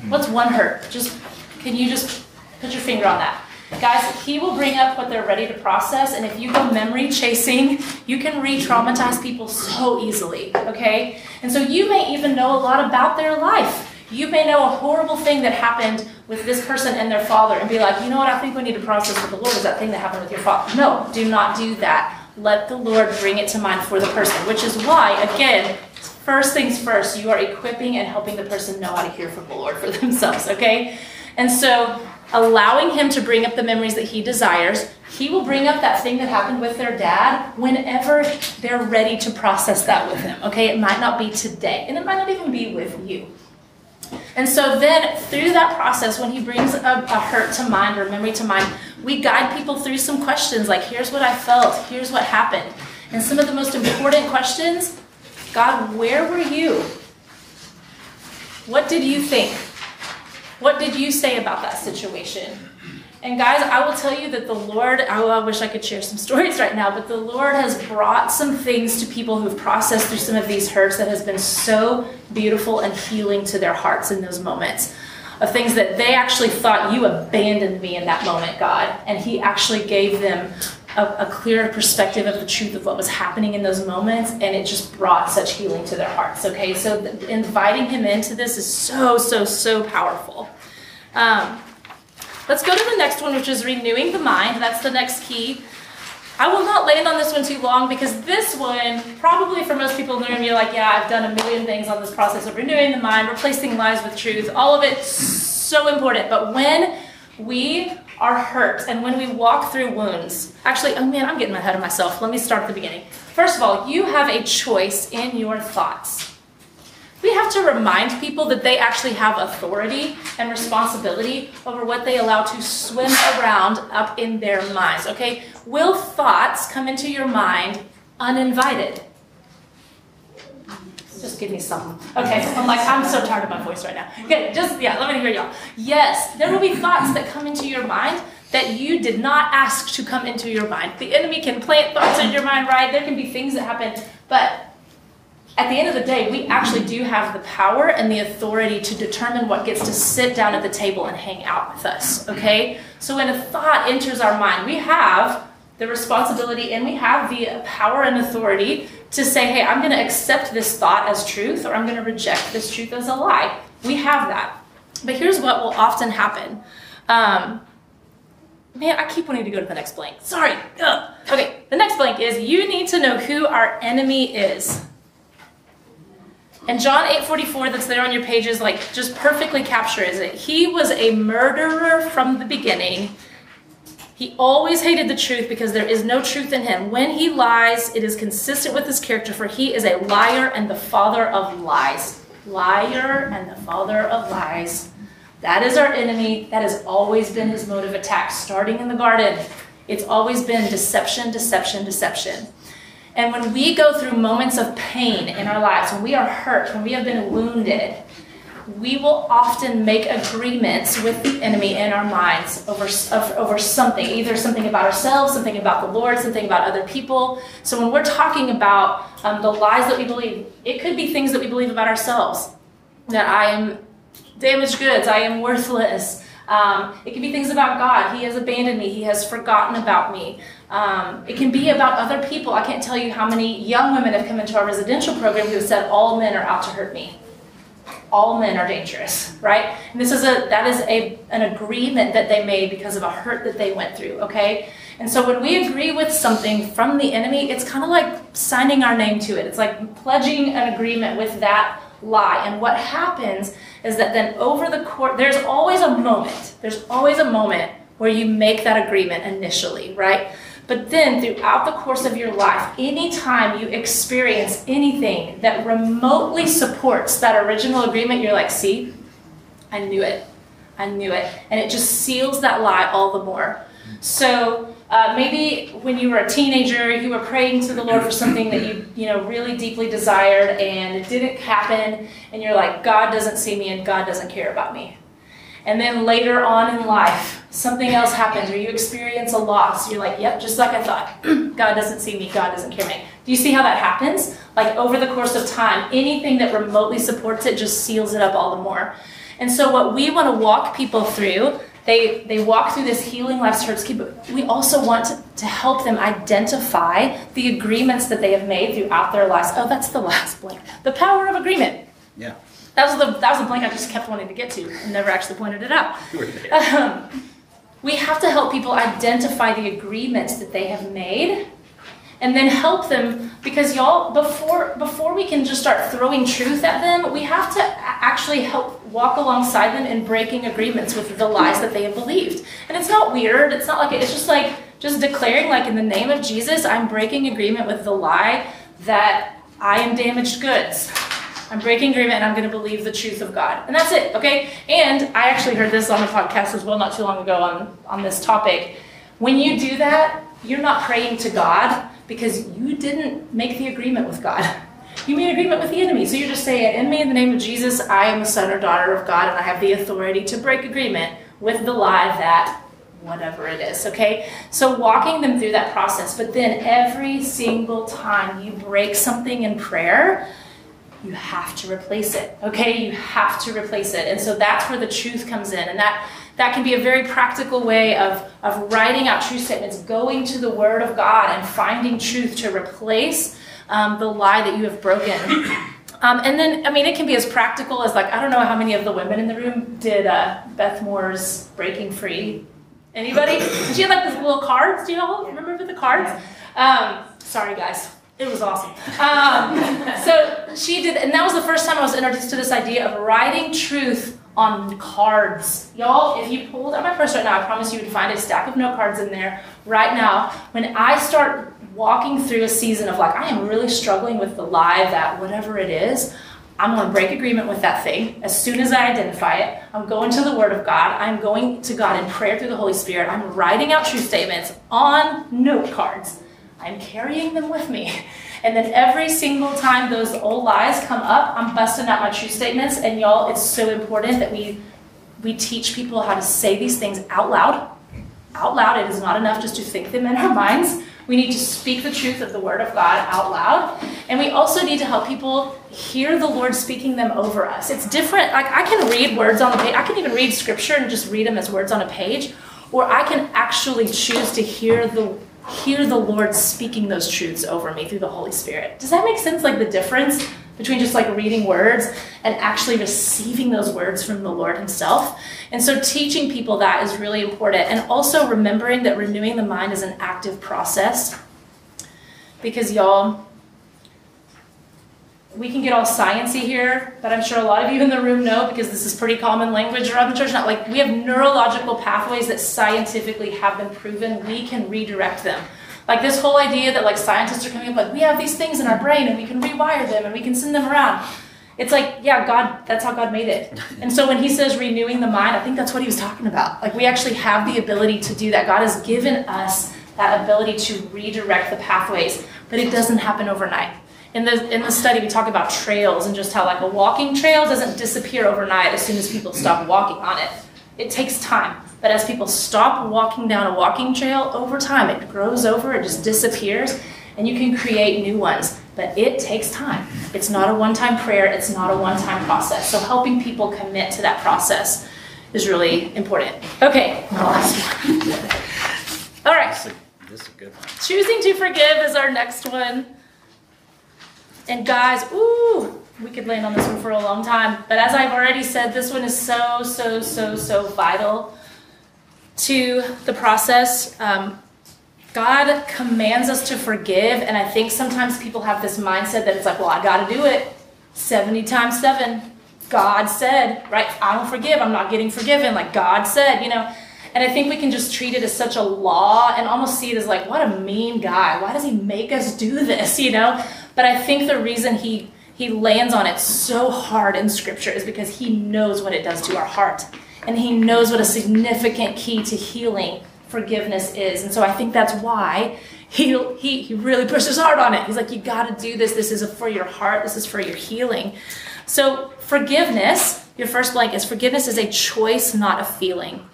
Hmm. What's one hurt? Just, can you just put your finger on that? Guys, he will bring up what they're ready to process, and if you go memory chasing, you can re traumatize people so easily, okay? And so you may even know a lot about their life. You may know a horrible thing that happened with this person and their father, and be like, you know what, I think we need to process with the Lord is that thing that happened with your father. No, do not do that. Let the Lord bring it to mind for the person, which is why, again, first things first, you are equipping and helping the person know how to hear from the Lord for themselves, okay? And so allowing him to bring up the memories that he desires. He will bring up that thing that happened with their dad whenever they're ready to process that with him. Okay, it might not be today, and it might not even be with you. And so then, through that process, when he brings a, a, hurt to mind or memory to mind, we guide people through some questions like, here's what I felt, here's what happened. And some of the most important questions God, where were you? What did you think? What did you say about that situation? And guys, I will tell you that the Lord, oh, I wish I could share some stories right now, but the Lord has brought some things to people who've processed through some of these hurts that has been so beautiful and healing to their hearts in those moments. Of things that they actually thought you abandoned me in that moment, God. And He actually gave them a, a clearer perspective of the truth of what was happening in those moments, and it just brought such healing to their hearts. Okay, so inviting him into this is so, so, so powerful. Um, let's go to the next one, which is renewing the mind. That's the next key. I will not land on this one too long because this one, probably for most people in the room, you're like, yeah, I've done a million things on this process of renewing the mind, replacing lies with truth, all of it so important. But when we are hurt and when we walk through wounds, actually, oh man, I'm getting ahead of myself. Let me start at the beginning. First of all, you have a choice in your thoughts. We have to remind people that they actually have authority and responsibility over what they allow to swim around up in their minds, okay? Will thoughts come into your mind uninvited? Just give me something. Okay, I'm like, I'm so tired of my voice right now. Okay, just, yeah, let me hear y'all. Yes, there will be thoughts that come into your mind that you did not ask to come into your mind. The enemy can plant thoughts in your mind, right? There can be things that happen, but at the end of the day, we actually do have the power and the authority to determine what gets to sit down at the table and hang out with us, okay? So when a thought enters our mind, we have the responsibility and we have the power and authority to say, hey, I'm going to accept this thought as truth or I'm going to reject this truth as a lie. We have that. But here's what will often happen. Um, man, I keep wanting to go to the next blank. Sorry. Ugh. Okay, the next blank is you need to know who our enemy is. And John 8:44 that's there on your pages like just perfectly captures it. He was a murderer from the beginning he always hated the truth because there is no truth in him. When he lies, it is consistent with his character, for he is a liar and the father of lies. Liar and the father of lies. That is our enemy. That has always been his mode of attack, starting in the garden. It's always been deception, deception, deception. And when we go through moments of pain in our lives, when we are hurt, when we have been wounded, we will often make agreements with the enemy in our minds over, over something, either something about ourselves, something about the Lord, something about other people. So when we're talking about um, the lies that we believe, it could be things that we believe about ourselves that I am damaged goods, I am worthless. Um, it can be things about God. He has abandoned me. He has forgotten about me. Um, it can be about other people. I can't tell you how many young women have come into our residential program who have said, All men are out to hurt me all men are dangerous, right? And this is a that is a an agreement that they made because of a hurt that they went through, okay? And so when we agree with something from the enemy, it's kind of like signing our name to it. It's like pledging an agreement with that lie. And what happens is that then over the course, there's always a moment. There's always a moment where you make that agreement initially, right? But then throughout the course of your life, anytime you experience anything that remotely supports that original agreement, you're like, see, I knew it. I knew it. And it just seals that lie all the more. So uh, maybe when you were a teenager, you were praying to the Lord for something that you, you know, really deeply desired, and it didn't happen, and you're like, God doesn't see me, and God doesn't care about me. And then later on in life, something else happens, or you experience a loss. You're like, yep, just like I thought. God doesn't see me, God doesn't care me. Do you see how that happens? Like over the course of time, anything that remotely supports it just seals it up all the more. And so, what we want to walk people through they, they walk through this healing life's hurts but we also want to, to help them identify the agreements that they have made throughout their lives. Oh, that's the last blank. The power of agreement. Yeah. That was the that was the blank I just kept wanting to get to and never actually pointed it out. Um, we have to help people identify the agreements that they have made and then help them because y'all before before we can just start throwing truth at them we have to actually help walk alongside them in breaking agreements with the lies that they have believed. And it's not weird. It's not like it's just like just declaring like in the name of jesus i'm breaking agreement with the lie that i am damaged goods. I'm breaking agreement and i'm going to believe the truth of god. And that's it okay? And i actually heard this on a podcast as well not too long ago on on this topic. When you do that you're not praying to god because you didn't make the agreement with God. You made agreement with the enemy. So you're just saying, in me, in the name of Jesus, I am a son or daughter of God, and I have the authority to break agreement with the lie that whatever it is, okay? So walking them through that process, but then every single time you break something in prayer, you have to replace it, okay? You have to replace it. And so that's where the truth comes in. And that that can be a very practical way of, of writing out truth statements, going to the Word of God and finding truth to replace um, the lie that you have broken. Um, and then, I mean, it can be as practical as like, I don't know how many of the women in the room did uh, Beth Moore's Breaking Free. Anybody? she had like these little cards. Do you all remember the cards? Um, sorry, guys. It was awesome. Um, so she did, and that was the first time I was introduced to this idea of writing truth on cards. Y'all, if you pulled out my purse right now, I promise you would find a stack of note cards in there right now. When I start walking through a season of like, I am really struggling with the lie that whatever it is, I'm going to break agreement with that thing as soon as I identify it. I'm going to the Word of God. I'm going to God in prayer through the Holy Spirit. I'm writing out truth statements on note cards. I'm carrying them with me. And then every single time those old lies come up, I'm busting out my true statements. And y'all, it's so important that we we teach people how to say these things out loud. Out loud. It is not enough just to think them in our minds. We need to speak the truth of the Word of God out loud. And we also need to help people hear the Lord speaking them over us. It's different. Like I can read words on the page. I can even read scripture and just read them as words on a page. Or I can actually choose to hear the hear the Lord speaking those truths over me through the Holy Spirit. Does that make sense? Like the difference between just like reading words and actually receiving those words from the Lord Himself. And so teaching people that is really important. And also remembering that renewing the mind is an active process. Because y'all, we can get all sciency here, but I'm sure a lot of you in the room know because this is pretty common language around the church. Not like we have neurological pathways that scientifically have been proven. We can redirect them. Like this whole idea that like scientists are coming up like we have these things in our brain and we can rewire them and we can send them around. It's like, yeah, God, that's how God made it. And so when he says renewing the mind, I think that's what he was talking about. Like we actually have the ability to do that. God has given us that ability to redirect the pathways, but it doesn't happen overnight in the in the study we talk about trails and just how like a walking trail doesn't disappear overnight as soon as people stop walking on it. It takes time. But as people stop walking down a walking trail over time, it grows over, it just disappears, and you can create new ones. But it takes time. It's not a one-time prayer, it's not a one-time process. So helping people commit to that process is really important. Okay, last one. All right. This is, a, this is a good one. Choosing to forgive is our next one. And guys, ooh, we could land on this one for a long time. But as I've already said, this one is so, so, so, so vital to the process. Um, God commands us to forgive, and I think sometimes people have this mindset that it's like, well, I got to do it 70 times 7. God said, right? I don't forgive, I'm not getting forgiven. Like God said, you know. And I think we can just treat it as such a law and almost see it as like, what a mean guy. Why does he make us do this, you know? But I think the reason he he lands on it so hard in scripture is because he knows what it does to our heart. And he knows what a significant key to healing forgiveness is. And so I think that's why he, he, he really pushes hard on it. He's like, you got to do this. This is for your heart, this is for your healing. So, forgiveness, your first blank is forgiveness is a choice, not a feeling,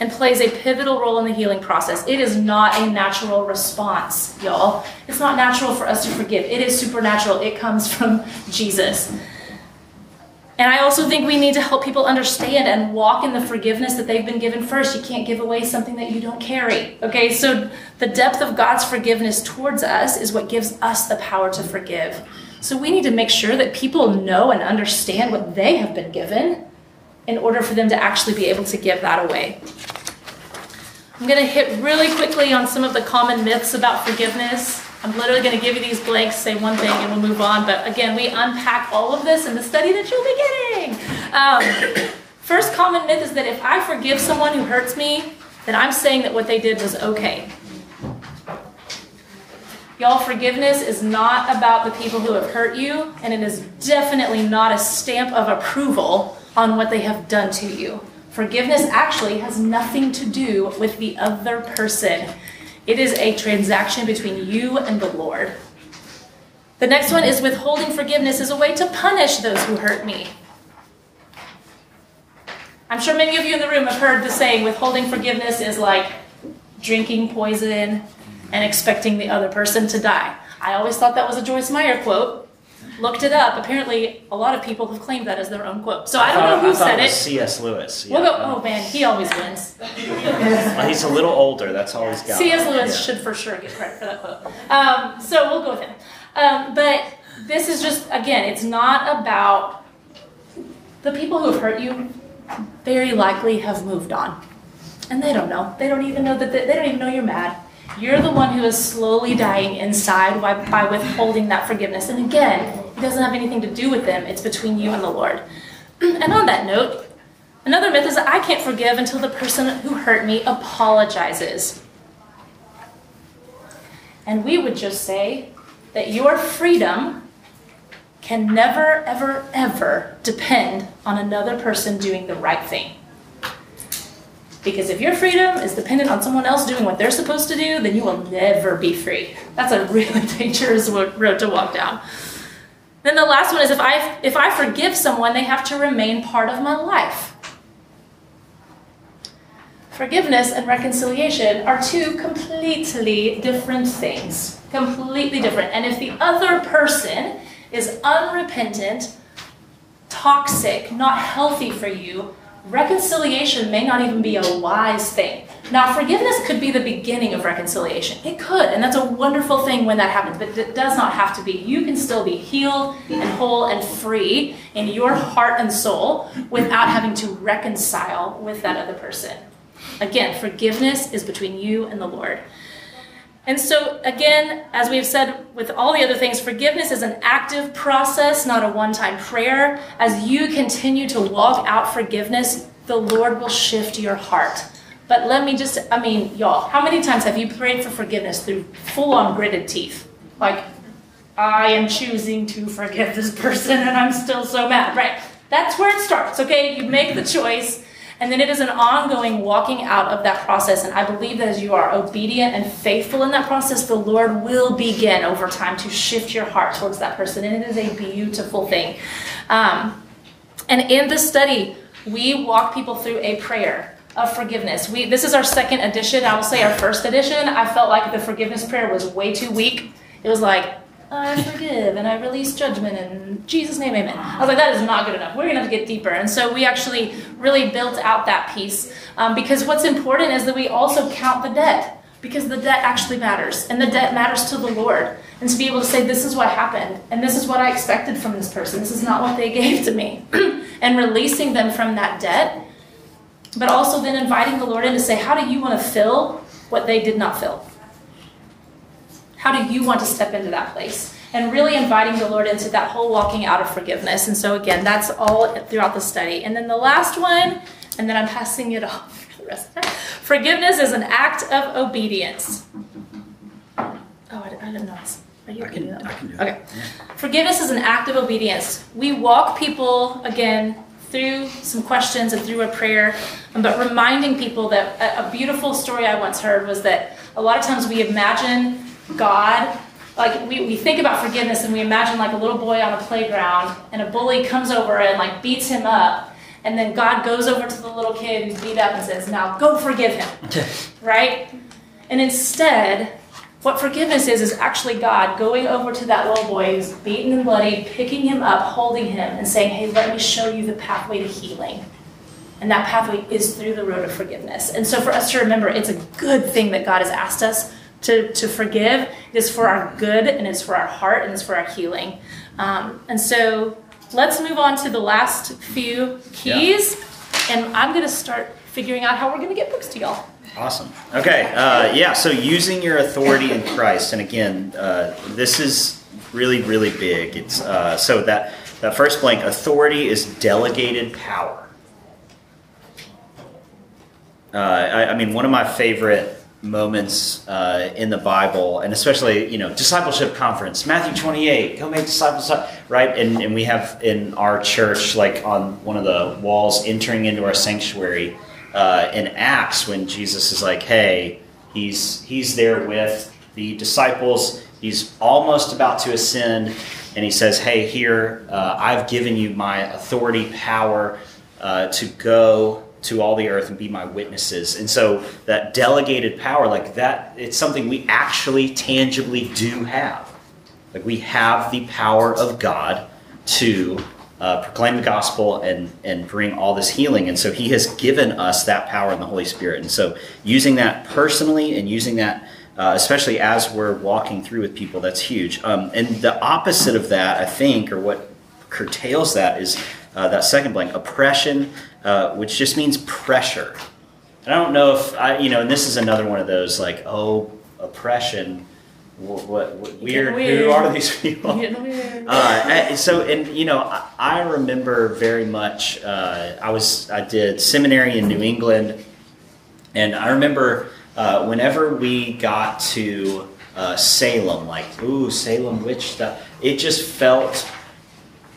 and plays a pivotal role in the healing process. It is not a natural response, y'all. It's not natural for us to forgive, it is supernatural. It comes from Jesus. And I also think we need to help people understand and walk in the forgiveness that they've been given first. You can't give away something that you don't carry. Okay, so the depth of God's forgiveness towards us is what gives us the power to forgive. So we need to make sure that people know and understand what they have been given in order for them to actually be able to give that away. I'm going to hit really quickly on some of the common myths about forgiveness. I'm literally going to give you these blanks, say one thing, and we'll move on. But again, we unpack all of this in the study that you'll be getting. Um, first common myth is that if I forgive someone who hurts me, then I'm saying that what they did was okay. Y'all, forgiveness is not about the people who have hurt you, and it is definitely not a stamp of approval on what they have done to you. Forgiveness actually has nothing to do with the other person. It is a transaction between you and the Lord. The next one is withholding forgiveness is a way to punish those who hurt me. I'm sure many of you in the room have heard the saying withholding forgiveness is like drinking poison and expecting the other person to die. I always thought that was a Joyce Meyer quote. Looked it up. Apparently, a lot of people have claimed that as their own quote. So I don't know who said it. C.S. Lewis. We'll go. Oh man, he always wins. Well, he's a little older. That's all he's got. C.S. Lewis Yeah. should for sure get credit for that quote. Um, so we'll go with him. Um, but this is just again, it's not about the people who have hurt you. Very likely have moved on, and they don't know. They don't even know that they, they don't even know you're mad. You're the one who is slowly dying inside by, by withholding that forgiveness. And again, it doesn't have anything to do with them. It's between you and the Lord. And on that note, Another myth is that I can't forgive until the person who hurt me apologizes. And we would just say that your freedom can never, ever, ever depend on another person doing the right thing. Because if your freedom is dependent on someone else doing what they're supposed to do, then you will never be free. That's a really dangerous road to walk down. Then the last one is if I if I forgive someone, they have to remain part of my life. Forgiveness and reconciliation are two completely different things. Completely different. And if the other person is unrepentant, toxic, not healthy for you, reconciliation may not even be a wise thing. Now, forgiveness could be the beginning of reconciliation. It could, and that's a wonderful thing when that happens, but it does not have to be. You can still be healed and whole and free in your heart and soul without having to reconcile with that other person. Again, forgiveness is between you and the Lord. And so, again, as we've said with all the other things, forgiveness is an active process, not a one time prayer. As you continue to walk out forgiveness, the Lord will shift your heart. But let me just, I mean, y'all, how many times have you prayed for forgiveness through full on gritted teeth? Like, I am choosing to forgive this person and I'm still so mad, right? That's where it starts, okay? You make the choice. And then it is an ongoing walking out of that process. And I believe that as you are obedient and faithful in that process, the Lord will begin over time to shift your heart towards that person. And it is a beautiful thing. Um, and in this study, we walk people through a prayer of forgiveness. We this is our second edition. I will say our first edition. I felt like the forgiveness prayer was way too weak. It was like, I forgive and I release judgment in Jesus' name, amen. I was like, that is not good enough. We're gonna have to get deeper. And so we actually really built out that piece um, because what's important is that we also count the debt. because the debt actually matters and the debt matters to the Lord. And to be able to say, This is what happened, and this is what I expected from this person, this is not what they gave to me, and releasing them from that debt, but also then inviting the Lord in to say, How do you want to fill what they did not fill? How do you want to step into that place? And really inviting the Lord into that whole walking out of forgiveness. And so, again, that's all throughout the study. And then the last one, and then I'm passing it off for the rest of the time. Forgiveness is an act of obedience. Oh, I, I didn't know. Are you I can, reading that? I can do it. Okay. Forgiveness is an act of obedience. We walk people, again, through some questions and through a prayer, um, but reminding people that a, a beautiful story I once heard was that a lot of times we imagine God, like we, we think about forgiveness and we imagine like a little boy on a playground and a bully comes over and like beats him up. And then God goes over to the little kid who's beat up and says, Now go forgive him. right? And instead, what forgiveness is, is actually God going over to that little boy who's beaten and bloody, picking him up, holding him, and saying, Hey, let me show you the pathway to healing. And that pathway is through the road of forgiveness. And so for us to remember, it's a good thing that God has asked us to, to forgive. It is for our good, and it's for our heart, and it's for our healing. Um, and so let's move on to the last few keys. And I'm going to start figuring out how we're going to get books to y'all. Awesome. Okay. Uh, yeah. So using your authority in Christ, and again, uh, this is really, really big. It's uh, so that that first blank, authority is delegated power. Uh, I, I mean, one of my favorite moments uh, in the Bible, and especially you know discipleship conference, Matthew twenty eight, go make disciples, right? And and we have in our church, like on one of the walls, entering into our sanctuary uh, in Acts, when Jesus is like, hey, he's he's there with the disciples. He's almost about to ascend, and he says, hey, here uh, I've given you my authority, power uh, to go to all the earth and be my witnesses. And so that delegated power, like that, it's something we actually tangibly do have. Like we have the power of God to uh, proclaim the gospel and and bring all this healing. And so He has given us that power in the Holy Spirit. And so using that personally and using that. Uh, especially as we're walking through with people, that's huge. Um, and the opposite of that, I think, or what curtails that, is uh, that second blank, oppression, uh, which just means pressure. And I don't know if I, you know, and this is another one of those like, oh, oppression. What, what, what weird, weird. Who are these people? Weird. Uh, so, and you know, I, I remember very much. Uh, I was, I did seminary in New England, and I remember uh, whenever we got to uh, Salem, like, ooh, Salem witch stuff, it just felt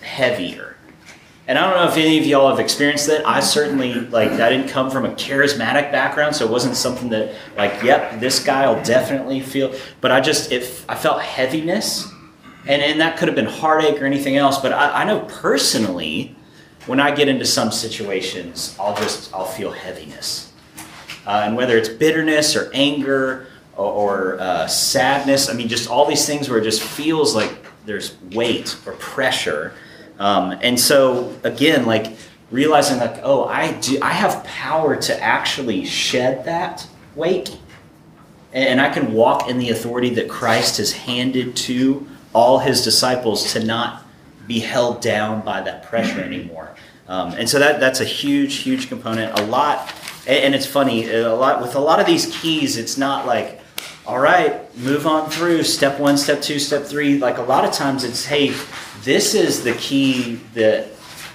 heavier. And I don't know if any of y'all have experienced that. I certainly like. I didn't come from a charismatic background, so it wasn't something that like, yep, this guy will definitely feel. But I just, if I felt heaviness, and and that could have been heartache or anything else. But I, I know personally, when I get into some situations, I'll just I'll feel heaviness, uh, and whether it's bitterness or anger or, or uh, sadness. I mean, just all these things where it just feels like there's weight or pressure. Um, and so again, like realizing like, oh, I do, I have power to actually shed that weight, and, and I can walk in the authority that Christ has handed to all His disciples to not be held down by that pressure anymore. Um, and so that that's a huge, huge component. A lot, and, and it's funny, a lot with a lot of these keys, it's not like all right, move on through step one, step two, step three. Like a lot of times it's, hey, this is the key that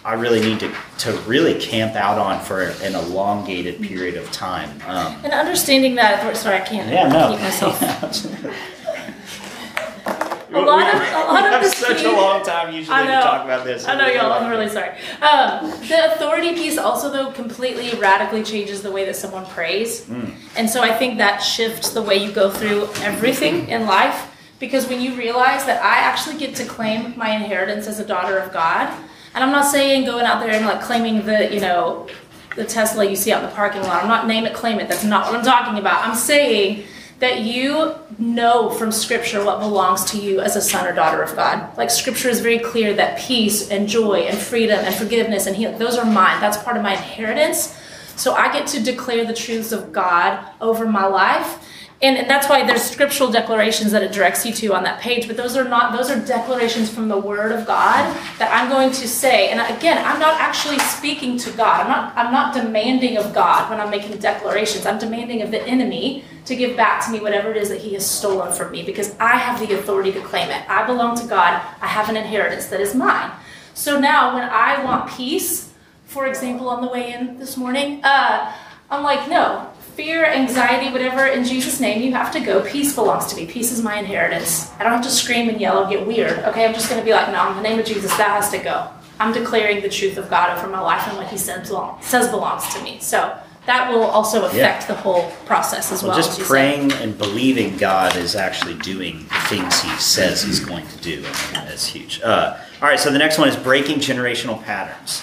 I really need to, to really camp out on for an elongated period of time. Um, And understanding that, authority- sorry, I can't yeah, no. keep myself. a lot of- a lot of have the such key- a long time usually I to know. talk about this. I know, y'all. I'm really sorry. Um, the authority piece also, though, completely radically changes the way that someone prays, Mm. and so I think that shifts the way you go through everything in life. Because when you realize that I actually get to claim my inheritance as a daughter of God, and I'm not saying going out there and like claiming the, you know, the Tesla you see out in the parking lot. I'm not name it, claim it. That's not what I'm talking about. I'm saying that you know from Scripture what belongs to you as a son or daughter of God. Like Scripture is very clear that peace and joy and freedom and forgiveness and healing, those are mine. That's part of my inheritance. So I get to declare the truths of God over my life. And, and that's why there's scriptural declarations that it directs you to on that page but those are not those are declarations from the word of god that i'm going to say. And again i'm not actually speaking to god. I'm not i'm not demanding of god when i'm making declarations. I'm demanding of the enemy to give back to me whatever it is that he has stolen from me because i have the authority to claim it. I belong to god. I have an inheritance that is mine. So now when i want peace for example on the way in this morning uh, i'm like no fear, anxiety, whatever, in Jesus' name, you have to go. Peace belongs to me. Peace is my inheritance. I don't have to scream and yell and get weird. Okay, I'm just going to be like, no, in the name of Jesus, that has to go. I'm declaring the truth of God over my life and what He says, says belongs to me. So that will also affect yeah. the whole process as well. well just praying said. and believing God is actually doing the things He says He's going to do. That's huge. Uh, all right, so the next one is breaking generational patterns.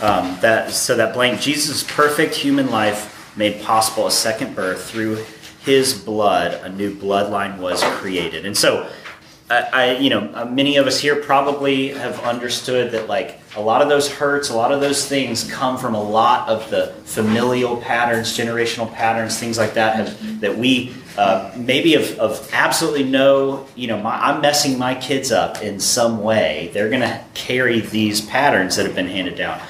Um, that so that blank Jesus' perfect human life made possible a second birth through his blood a new bloodline was created and so I, you know, uh, many of us here probably have understood that like a lot of those hurts, a lot of those things come from a lot of the familial patterns, generational patterns, things like that have, that we uh, maybe of, of absolutely no, you know, my, I'm messing my kids up in some way. They're going to carry these patterns that have been handed down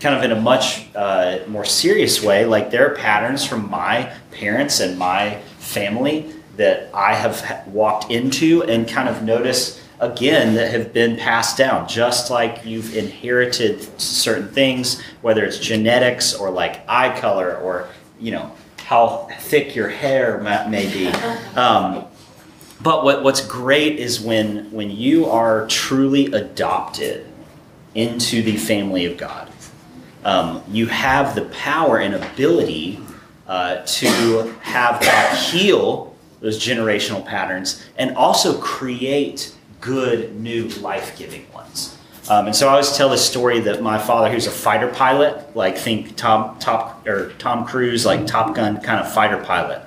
kind of in a much uh, more serious way, like there are patterns from my parents and my family that I have walked into and kind of noticed again that have been passed down. Just like you've inherited certain things whether it's genetics or like eye color or you know how thick your hair may be. Um, but what, what's great is when when you are truly adopted into the family of god um, you have the power and ability uh, to have that heal those generational patterns and also create good new life-giving ones um, and so I always tell this story that my father, who's a fighter pilot, like think Tom, top or Tom Cruise, like Top Gun kind of fighter pilot,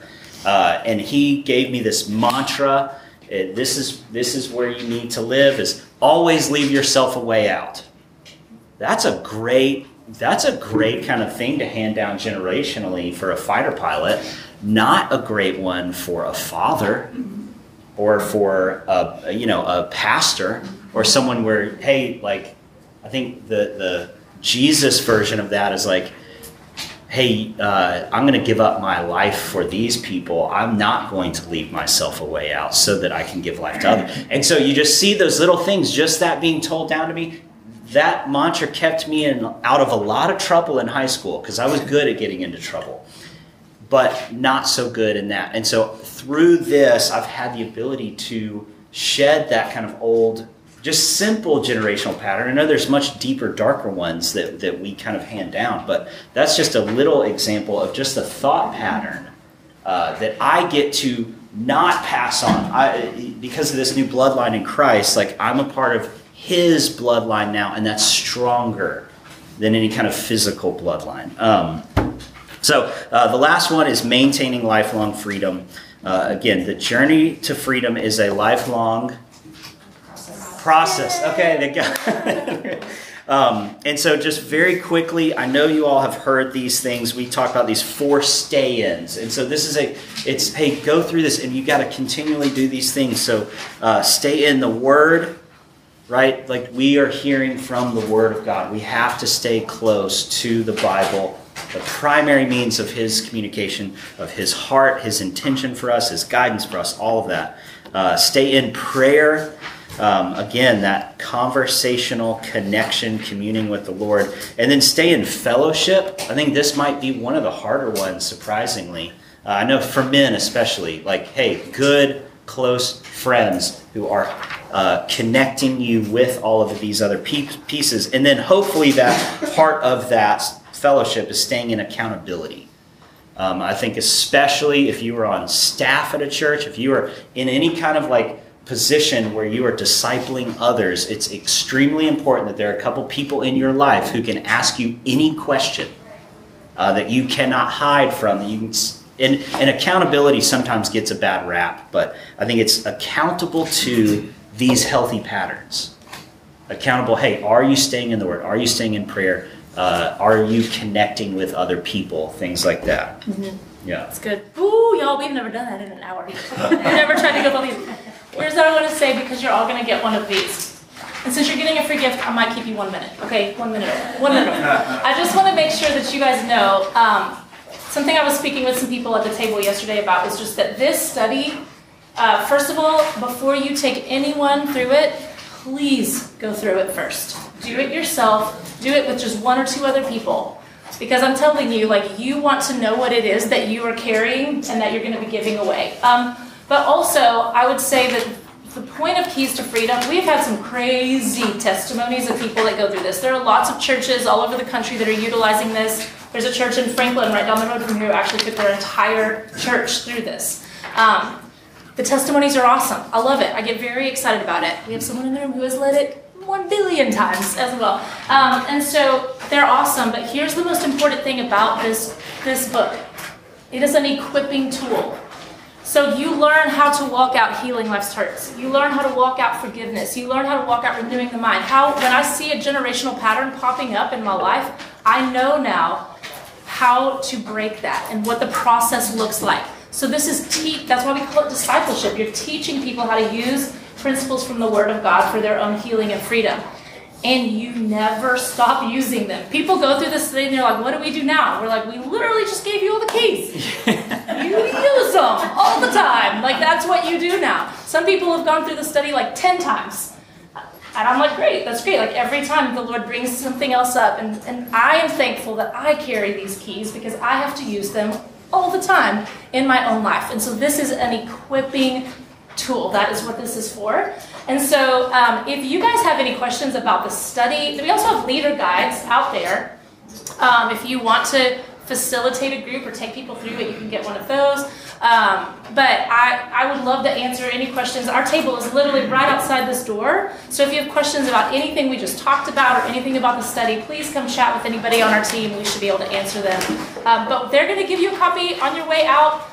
uh, and he gave me this mantra. It, this is this is where you need to live. Is always leave yourself a way out. That's a great that's a great kind of thing to hand down generationally for a fighter pilot. Not a great one for a father or for a you know a pastor or someone where hey like I think the the Jesus version of that is like hey uh, I'm going to give up my life for these people. I'm not going to leave myself a way out so that I can give life to others. And so you just see those little things just that being told down to me that mantra kept me in out of a lot of trouble in high school because I was good at getting into trouble, but not so good in that. And so through this, I've had the ability to shed that kind of old, just simple generational pattern. I know there's much deeper, darker ones that, that we kind of hand down, but that's just a little example of just a thought pattern uh, that I get to not pass on. I, because of this new bloodline in Christ, like I'm a part of his bloodline now, and that's stronger than any kind of physical bloodline. Um, so uh, the last one is maintaining lifelong freedom. Uh, again, the journey to freedom is a lifelong process. Okay, um, and so, just very quickly, I know you all have heard these things. We talk about these four stay-ins, and so this is a. It's hey, go through this, and you got to continually do these things. So, uh, stay in the Word right? Like we are hearing from the Word of God. We have to stay close to the Bible, the primary means of His communication, of His heart, His intention for us, His guidance for us, all of that. Uh, stay in prayer. Um, again, that conversational connection, communing with the Lord. And then stay in fellowship. I think this might be one of the harder ones, surprisingly. Uh, I know for men, especially, like, hey, good, close friends who are uh, connecting you with all of these other pieces. And then hopefully that part of that fellowship is staying in accountability. Um, I think, especially if you are on staff at a church, if you are in any kind of like position where you are discipling others, it's extremely important that there are a couple people in your life who can ask you any question uh, that you cannot hide from, you can and, and, accountability sometimes gets a bad rap, but I think it's accountable to these healthy patterns. Accountable, hey, are you staying in the Word? Are you staying in prayer? Uh, are you connecting with other people? Things like that. Mm-hmm. Yeah. That's good. Ooh, y'all, we've never done that in an hour. We've never tried to go all these. Here's what I want to say because you're all going to get one of these. And since you're getting a free gift, I might keep you one minute. Okay, one minute. One minute. I just want to make sure that you guys know um, something I was speaking with some people at the table yesterday about was just that this study, uh, first of all, before you take anyone through it, please go through it first. Do it yourself. Do it with just one or two other people. Because I'm telling you, like, you want to know what it is that you are carrying and that you're going to be giving away. Um, but also, I would say that the point of Keys to Freedom, we've had some crazy testimonies of people that go through this. There are lots of churches all over the country that are utilizing this. There's a church in Franklin, right down the road from here, who actually took their entire church through this. Um, the testimonies are awesome. I love it. I get very excited about it. We have someone in the room who has led it one billion times as well. Um, and so they're awesome. But here's the most important thing about this, this book it is an equipping tool. So you learn how to walk out healing life's hurts. You learn how to walk out forgiveness. You learn how to walk out renewing the mind. How when I see a generational pattern popping up in my life, I know now how to break that and what the process looks like. So this is te- that's why we call it discipleship. You're teaching people how to use principles from the word of God for their own healing and freedom and you never stop using them. People go through this thing, and they're like, what do we do now? We're like, we literally just gave you all the keys. you use them all the time. Like, that's what you do now. Some people have gone through the study like 10 times. And I'm like, great, that's great. Like, every time the Lord brings something else up. And, and I am thankful that I carry these keys because I have to use them all the time in my own life. And so, this is an equipping tool. That is what this is for. And so, um, if you guys have any questions about the study, we also have leader guides out there. Um, if you want to facilitate a group or take people through it, you can get one of those. Um, but I, I would love to answer any questions. Our table is literally right outside this door. So if you have questions about anything we just talked about or anything about the study, please come chat with anybody on our team. We should be able to answer them. Um, but they're going to give you a copy on your way out.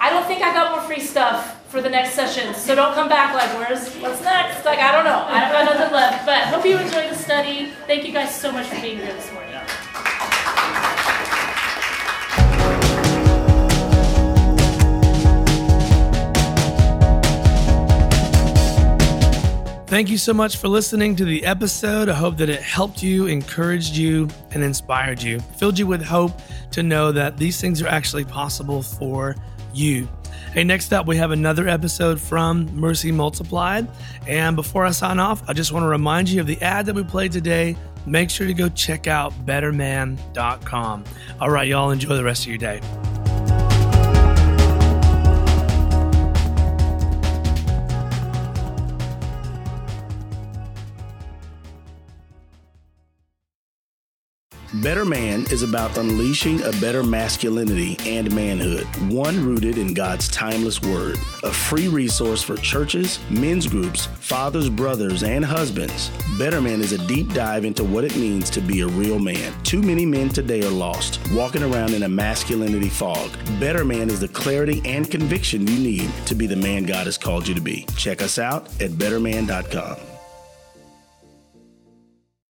I don't think I got more free stuff for the next session. So don't come back like, where's what's next? Like I don't know. I don't got nothing left. But hope you enjoyed the study. Thank you guys so much for being here this morning. Thank you so much for listening to the episode. I hope that it helped you, encouraged you, and inspired you, filled you with hope to know that these things are actually possible for you. Hey, next up, we have another episode from Mercy Multiplied. And before I sign off, I just want to remind you of the ad that we played today. Make sure to go check out betterman.com. All right, y'all, enjoy the rest of your day. Better Man is about unleashing a better masculinity and manhood, one rooted in God's timeless word. A free resource for churches, men's groups, fathers, brothers, and husbands. Better Man is a deep dive into what it means to be a real man. Too many men today are lost, walking around in a masculinity fog. Better Man is the clarity and conviction you need to be the man God has called you to be. Check us out at betterman.com.